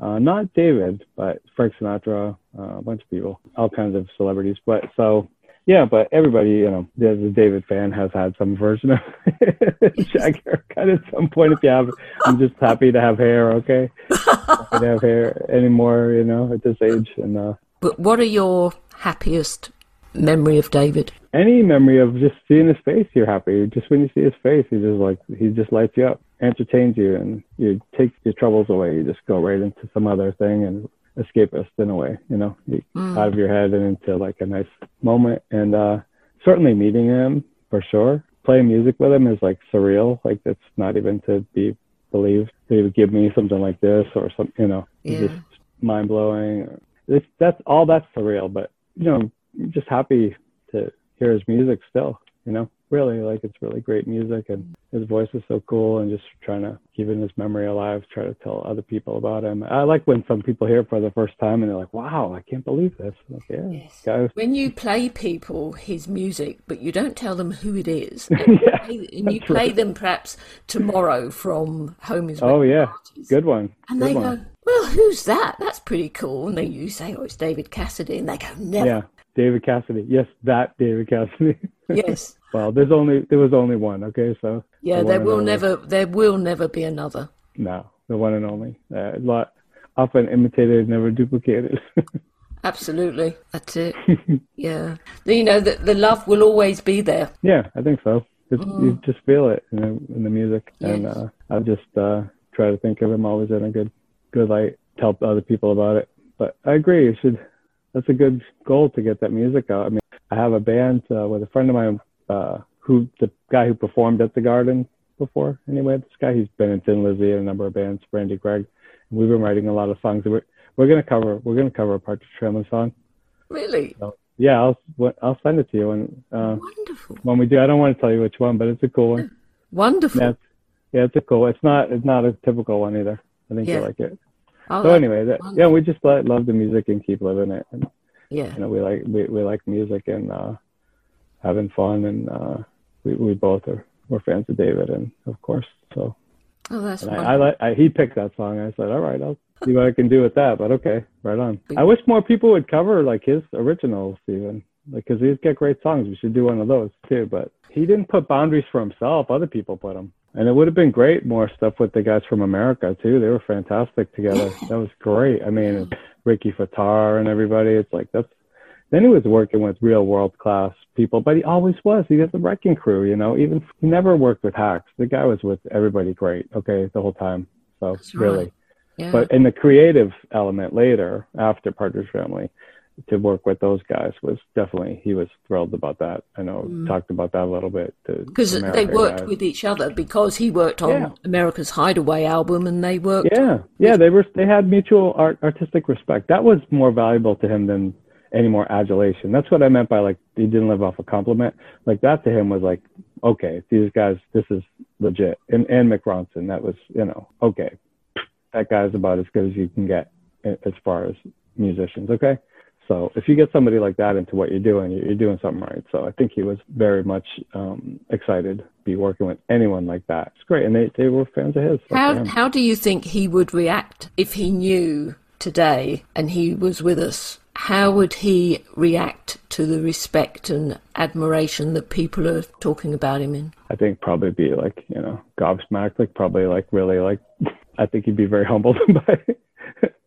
uh, not David, but Frank Sinatra, uh, a bunch of people, all kinds of celebrities. But so. Yeah, but everybody, you know, there's a David fan has had some version of shag haircut at some point. If you have, I'm just happy to have hair. Okay, happy to have hair anymore, you know, at this age. And uh, But what are your happiest memory of David? any memory of just seeing his face, you're happy. Just when you see his face, he just like he just lights you up, entertains you, and you take your troubles away. You just go right into some other thing and escapist in a way, you know, you, out of your head and into like a nice moment. And uh, certainly meeting him for sure. Playing music with him is like surreal. Like it's not even to be believed. That he would give me something like this or some, you know, Yeah. just mind blowing. It's that's all that's surreal. But you know, I'm just happy to hear his music still. You know, really like it's really great music and his voice is so cool and just trying to keeping his memory alive, try to tell other people about him. I like when some people hear it for the first time and they're like, "Wow, I can't believe this." I'm like, yeah, Yes. When you play people his music, but you don't tell them who it is, and, Yeah, you, play, and you play them perhaps tomorrow from Home is Oh yeah, Parties, good one. and good they one. go, "Well, who's that? That's pretty cool." And then you say, "Oh, it's David Cassidy," and they go, "Never." Yeah, David Cassidy. Yes, that David Cassidy. Yes. well, there's only there was only one. Okay, so Yeah, the there will only. never, there will never be another. No, the one and only. Uh, a lot often imitated, never duplicated. Absolutely, that's it. yeah, you know, the the love will always be there. yeah, I think so. Just, You just feel it in the, in the music, and uh, I just uh, try to think of him always in a good good light, tell other people about it. But I agree, you should. That's a good goal to get that music out. I mean, I have a band uh, with a friend of mine uh, who the guy who performed at the Garden before. Anyway, this guy he's been in Thin Lizzy and a number of bands, Randy Gregg. And we've been writing a lot of songs. We're we're gonna cover we're gonna cover a Partridge Family song. Really So yeah, I'll I'll send it to you when uh, wonderful, when we do. I don't want to tell you which one, but it's a cool one. wonderful. Yeah, it's, yeah, it's a cool. It's not it's not a typical one either. I think Yeah. you like it. So anyway, that, yeah, we just like, love the music and keep living it. And yeah, you know, we like we, we like music and uh, having fun, and uh, we we both are we're fans of David, and of course, so oh, that's and. I, I like I, he picked that song. I said, all right, I'll see what I can do with that. But okay, right on. I wish more people would cover like his originals, even like because he's got great songs. We should do one of those too. But he didn't put boundaries for himself. Other people put them. And it would have been great more stuff with the guys from America too. They were fantastic together. that was great. I mean, Ricky Fataar and everybody. It's like that's. Then he was working with real world class people, but he always was. He was the wrecking crew, you know. Even he never worked with hacks. The guy was with everybody great, okay, the whole time. So That's right. really, yeah. but in the creative element later, after Partridge Family, to work with those guys was definitely he was thrilled about that. I know mm. talked about that a little bit. because they worked guys. with each other because he worked on Yeah. America's Hideaway album and they worked Yeah, yeah, they were they had mutual art, artistic respect. That was more valuable to him than any more adulation. That's what I meant by like he didn't live off a compliment. Like that to him was like, okay, these guys, this is legit. And and Mick Ronson, that was you know okay, that guy's about as good as you can get as far as musicians. Okay. So if you get somebody like that into what you're doing, you're doing something right. So I think he was very much um, excited to be working with anyone like that. It's great, and they, they were fans of his. How how do you think he would react if he knew today and he was with us? How would he react to the respect and admiration that people are talking about him in? I think probably be like, you know, gobsmacked, like probably like really like, I think he'd be very humbled by,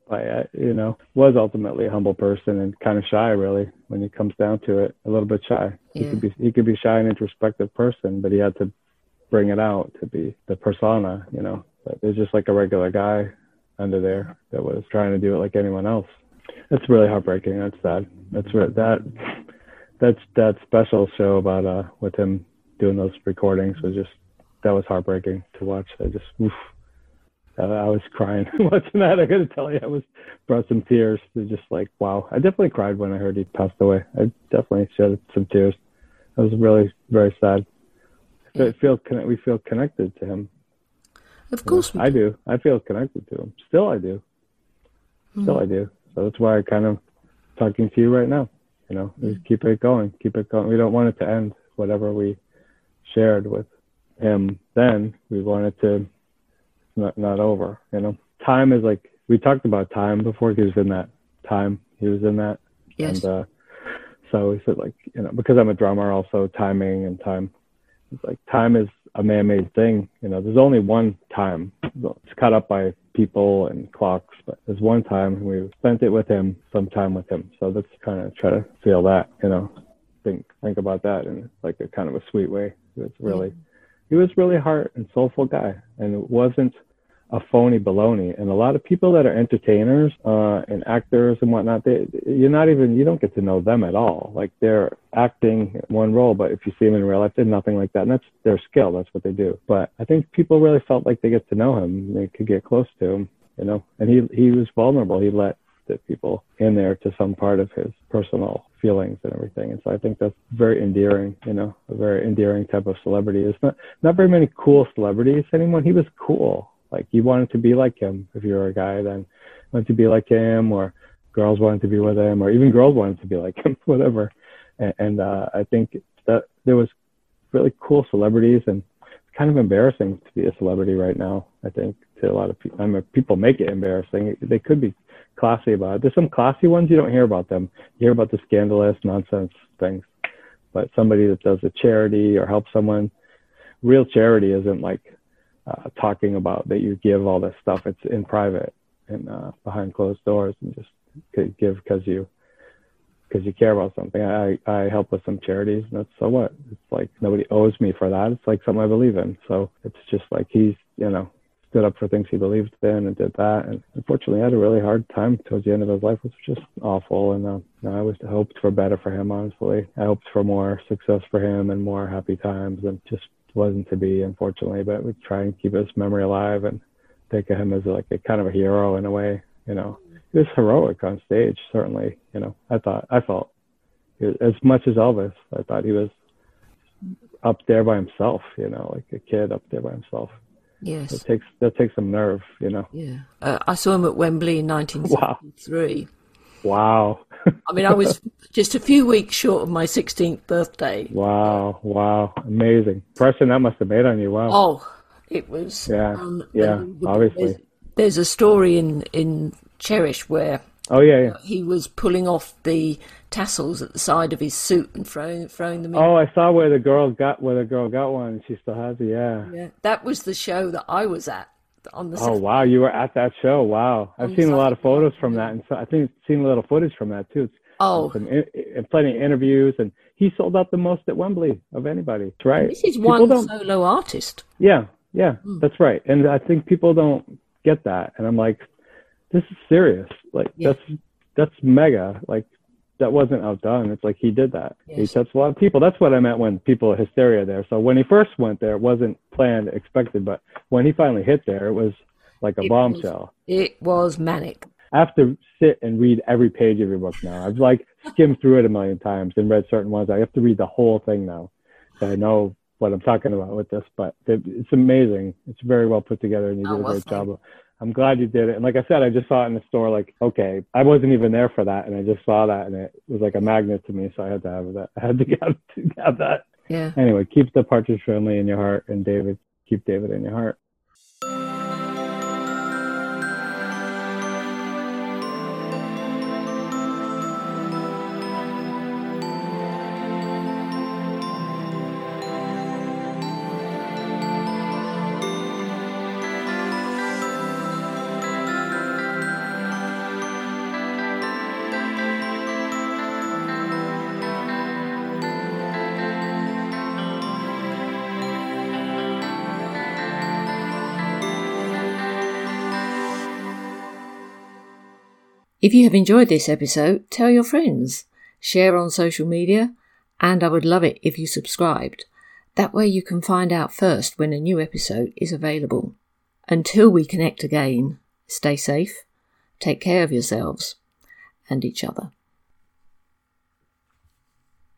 uh, you know, was ultimately a humble person and kind of shy really when it comes down to it, a little bit shy. He could be, he could be shy and introspective person, but he had to bring it out to be the persona, you know. But there's just like a regular guy under there that was trying to do it like anyone else. That's really heartbreaking. That's sad. That's re- that that's that special show about uh with him doing those recordings was just that was heartbreaking to watch. I just oof, I, I was crying watching that. I got to tell you, I was brought some tears. To just like wow. I definitely cried when I heard he passed away. I definitely shed some tears. I was really very sad. Feel we feel connected to him. Of course, I do. I feel connected to him. Still, I do. Still, mm. I do. So that's why I kind of talking to you right now. You know, mm. keep it going. Keep it going. We don't want it to end. Whatever we shared with him then, we want it to not not over. You know, time is like we talked about time before. He was in that time. He was in that. Yes. And uh, so we said like you know because I'm a drummer, also timing and time. It's like time is a man-made thing. You know, there's only one time. It's cut up by people and clocks, but there's one time we spent it with him, some time with him. So let's kind of try to feel that. You know, think think about that in like a kind of a sweet way. It's really, he was really heart and soulful guy, and it wasn't a phony baloney. And a lot of people that are entertainers uh, and actors and whatnot, they you're not even you don't get to know them at all. Like they're acting one role, but if you see them in real life, they're nothing like that. And that's their skill. That's what they do. But I think people really felt like they get to know him. They could get close to him, you know. And he he was vulnerable. He let the people in there to some part of his personal feelings and everything. And so I think that's very endearing, you know, a very endearing type of celebrity. It's not not very many cool celebrities anymore. He was cool like you wanted to be like him if you were a guy, then wanted to be like him, or girls wanted to be with him, or even girls wanted to be like him, whatever. And, and uh, I think that there was really cool celebrities, and it's kind of embarrassing to be a celebrity right now. I think to a lot of people, I mean, people make it embarrassing. They could be classy about it. There's some classy ones you don't hear about them. You hear about the scandalous nonsense things, but somebody that does a charity or helps someone, real charity isn't like uh, talking about that you give all this stuff. It's in private and uh, behind closed doors, and just give because you because you care about something. I I help with some charities, and that's so what. It's like nobody owes me for that. It's like something I believe in. So it's just like he's you know stood up for things he believed in and did that. And unfortunately, had a really hard time towards the end of his life, which was just awful. And uh, you know, I was hoped for better for him. Honestly, I hoped for more success for him and more happy times, and just wasn't to be, unfortunately. But we try and keep his memory alive and think of him as like a kind of a hero in a way. You know, he was heroic on stage. Certainly, you know, I thought I felt as much as Elvis. I thought he was up there by himself. You know, like a kid up there by himself. Yes, it takes that takes some nerve. You know. Yeah, uh, I saw him at Wembley in 1973. Wow. Wow. I mean, I was just a few weeks short of my 16th birthday. Wow, wow, amazing impression that must have made on you. Wow. Oh, it was. Yeah, um, yeah, obviously. There's, there's, a story in in Cherish where. Oh yeah, yeah. He was pulling off the tassels at the side of his suit and throwing throwing them in. Oh, I saw where the girl got where the girl got one. She still has it. Yeah. Yeah, that was the show that I was at on the. Oh wow, you were at that show! Wow, I've seen a lot of photos from that, and so I think seen a little footage from that too. It's, oh, some, plenty of interviews, and he sold out the most at Wembley of anybody. That's right. This is one solo artist. Yeah, yeah, mm. that's right. And I think people don't get that, and I'm like, this is serious. Like yeah. that's that's mega. Like that wasn't outdone. It's like he did that. Yes. He touched a lot of people. That's what I meant when people hysteria there. So when he first went there, it wasn't planned, expected, but when he finally hit there, it was like a it bombshell. Was, it was manic. I have to sit and read every page of your book now. I've like skimmed through it a million times and read certain ones. I have to read the whole thing now. So I know what I'm talking about with this, but it's amazing. It's very well put together, and you oh, did a great job. I'm glad you did it. And like I said, I just saw it in the store. Like, okay, I wasn't even there for that, and I just saw that, and it was like a magnet to me. So I had to have that. I had to have, to have that. Yeah. Anyway, keep the partridge family in your heart, and David, keep David in your heart. If you have enjoyed this episode, tell your friends, share on social media, and I would love it if you subscribed. That way you can find out first when a new episode is available. Until we connect again, stay safe, take care of yourselves and each other.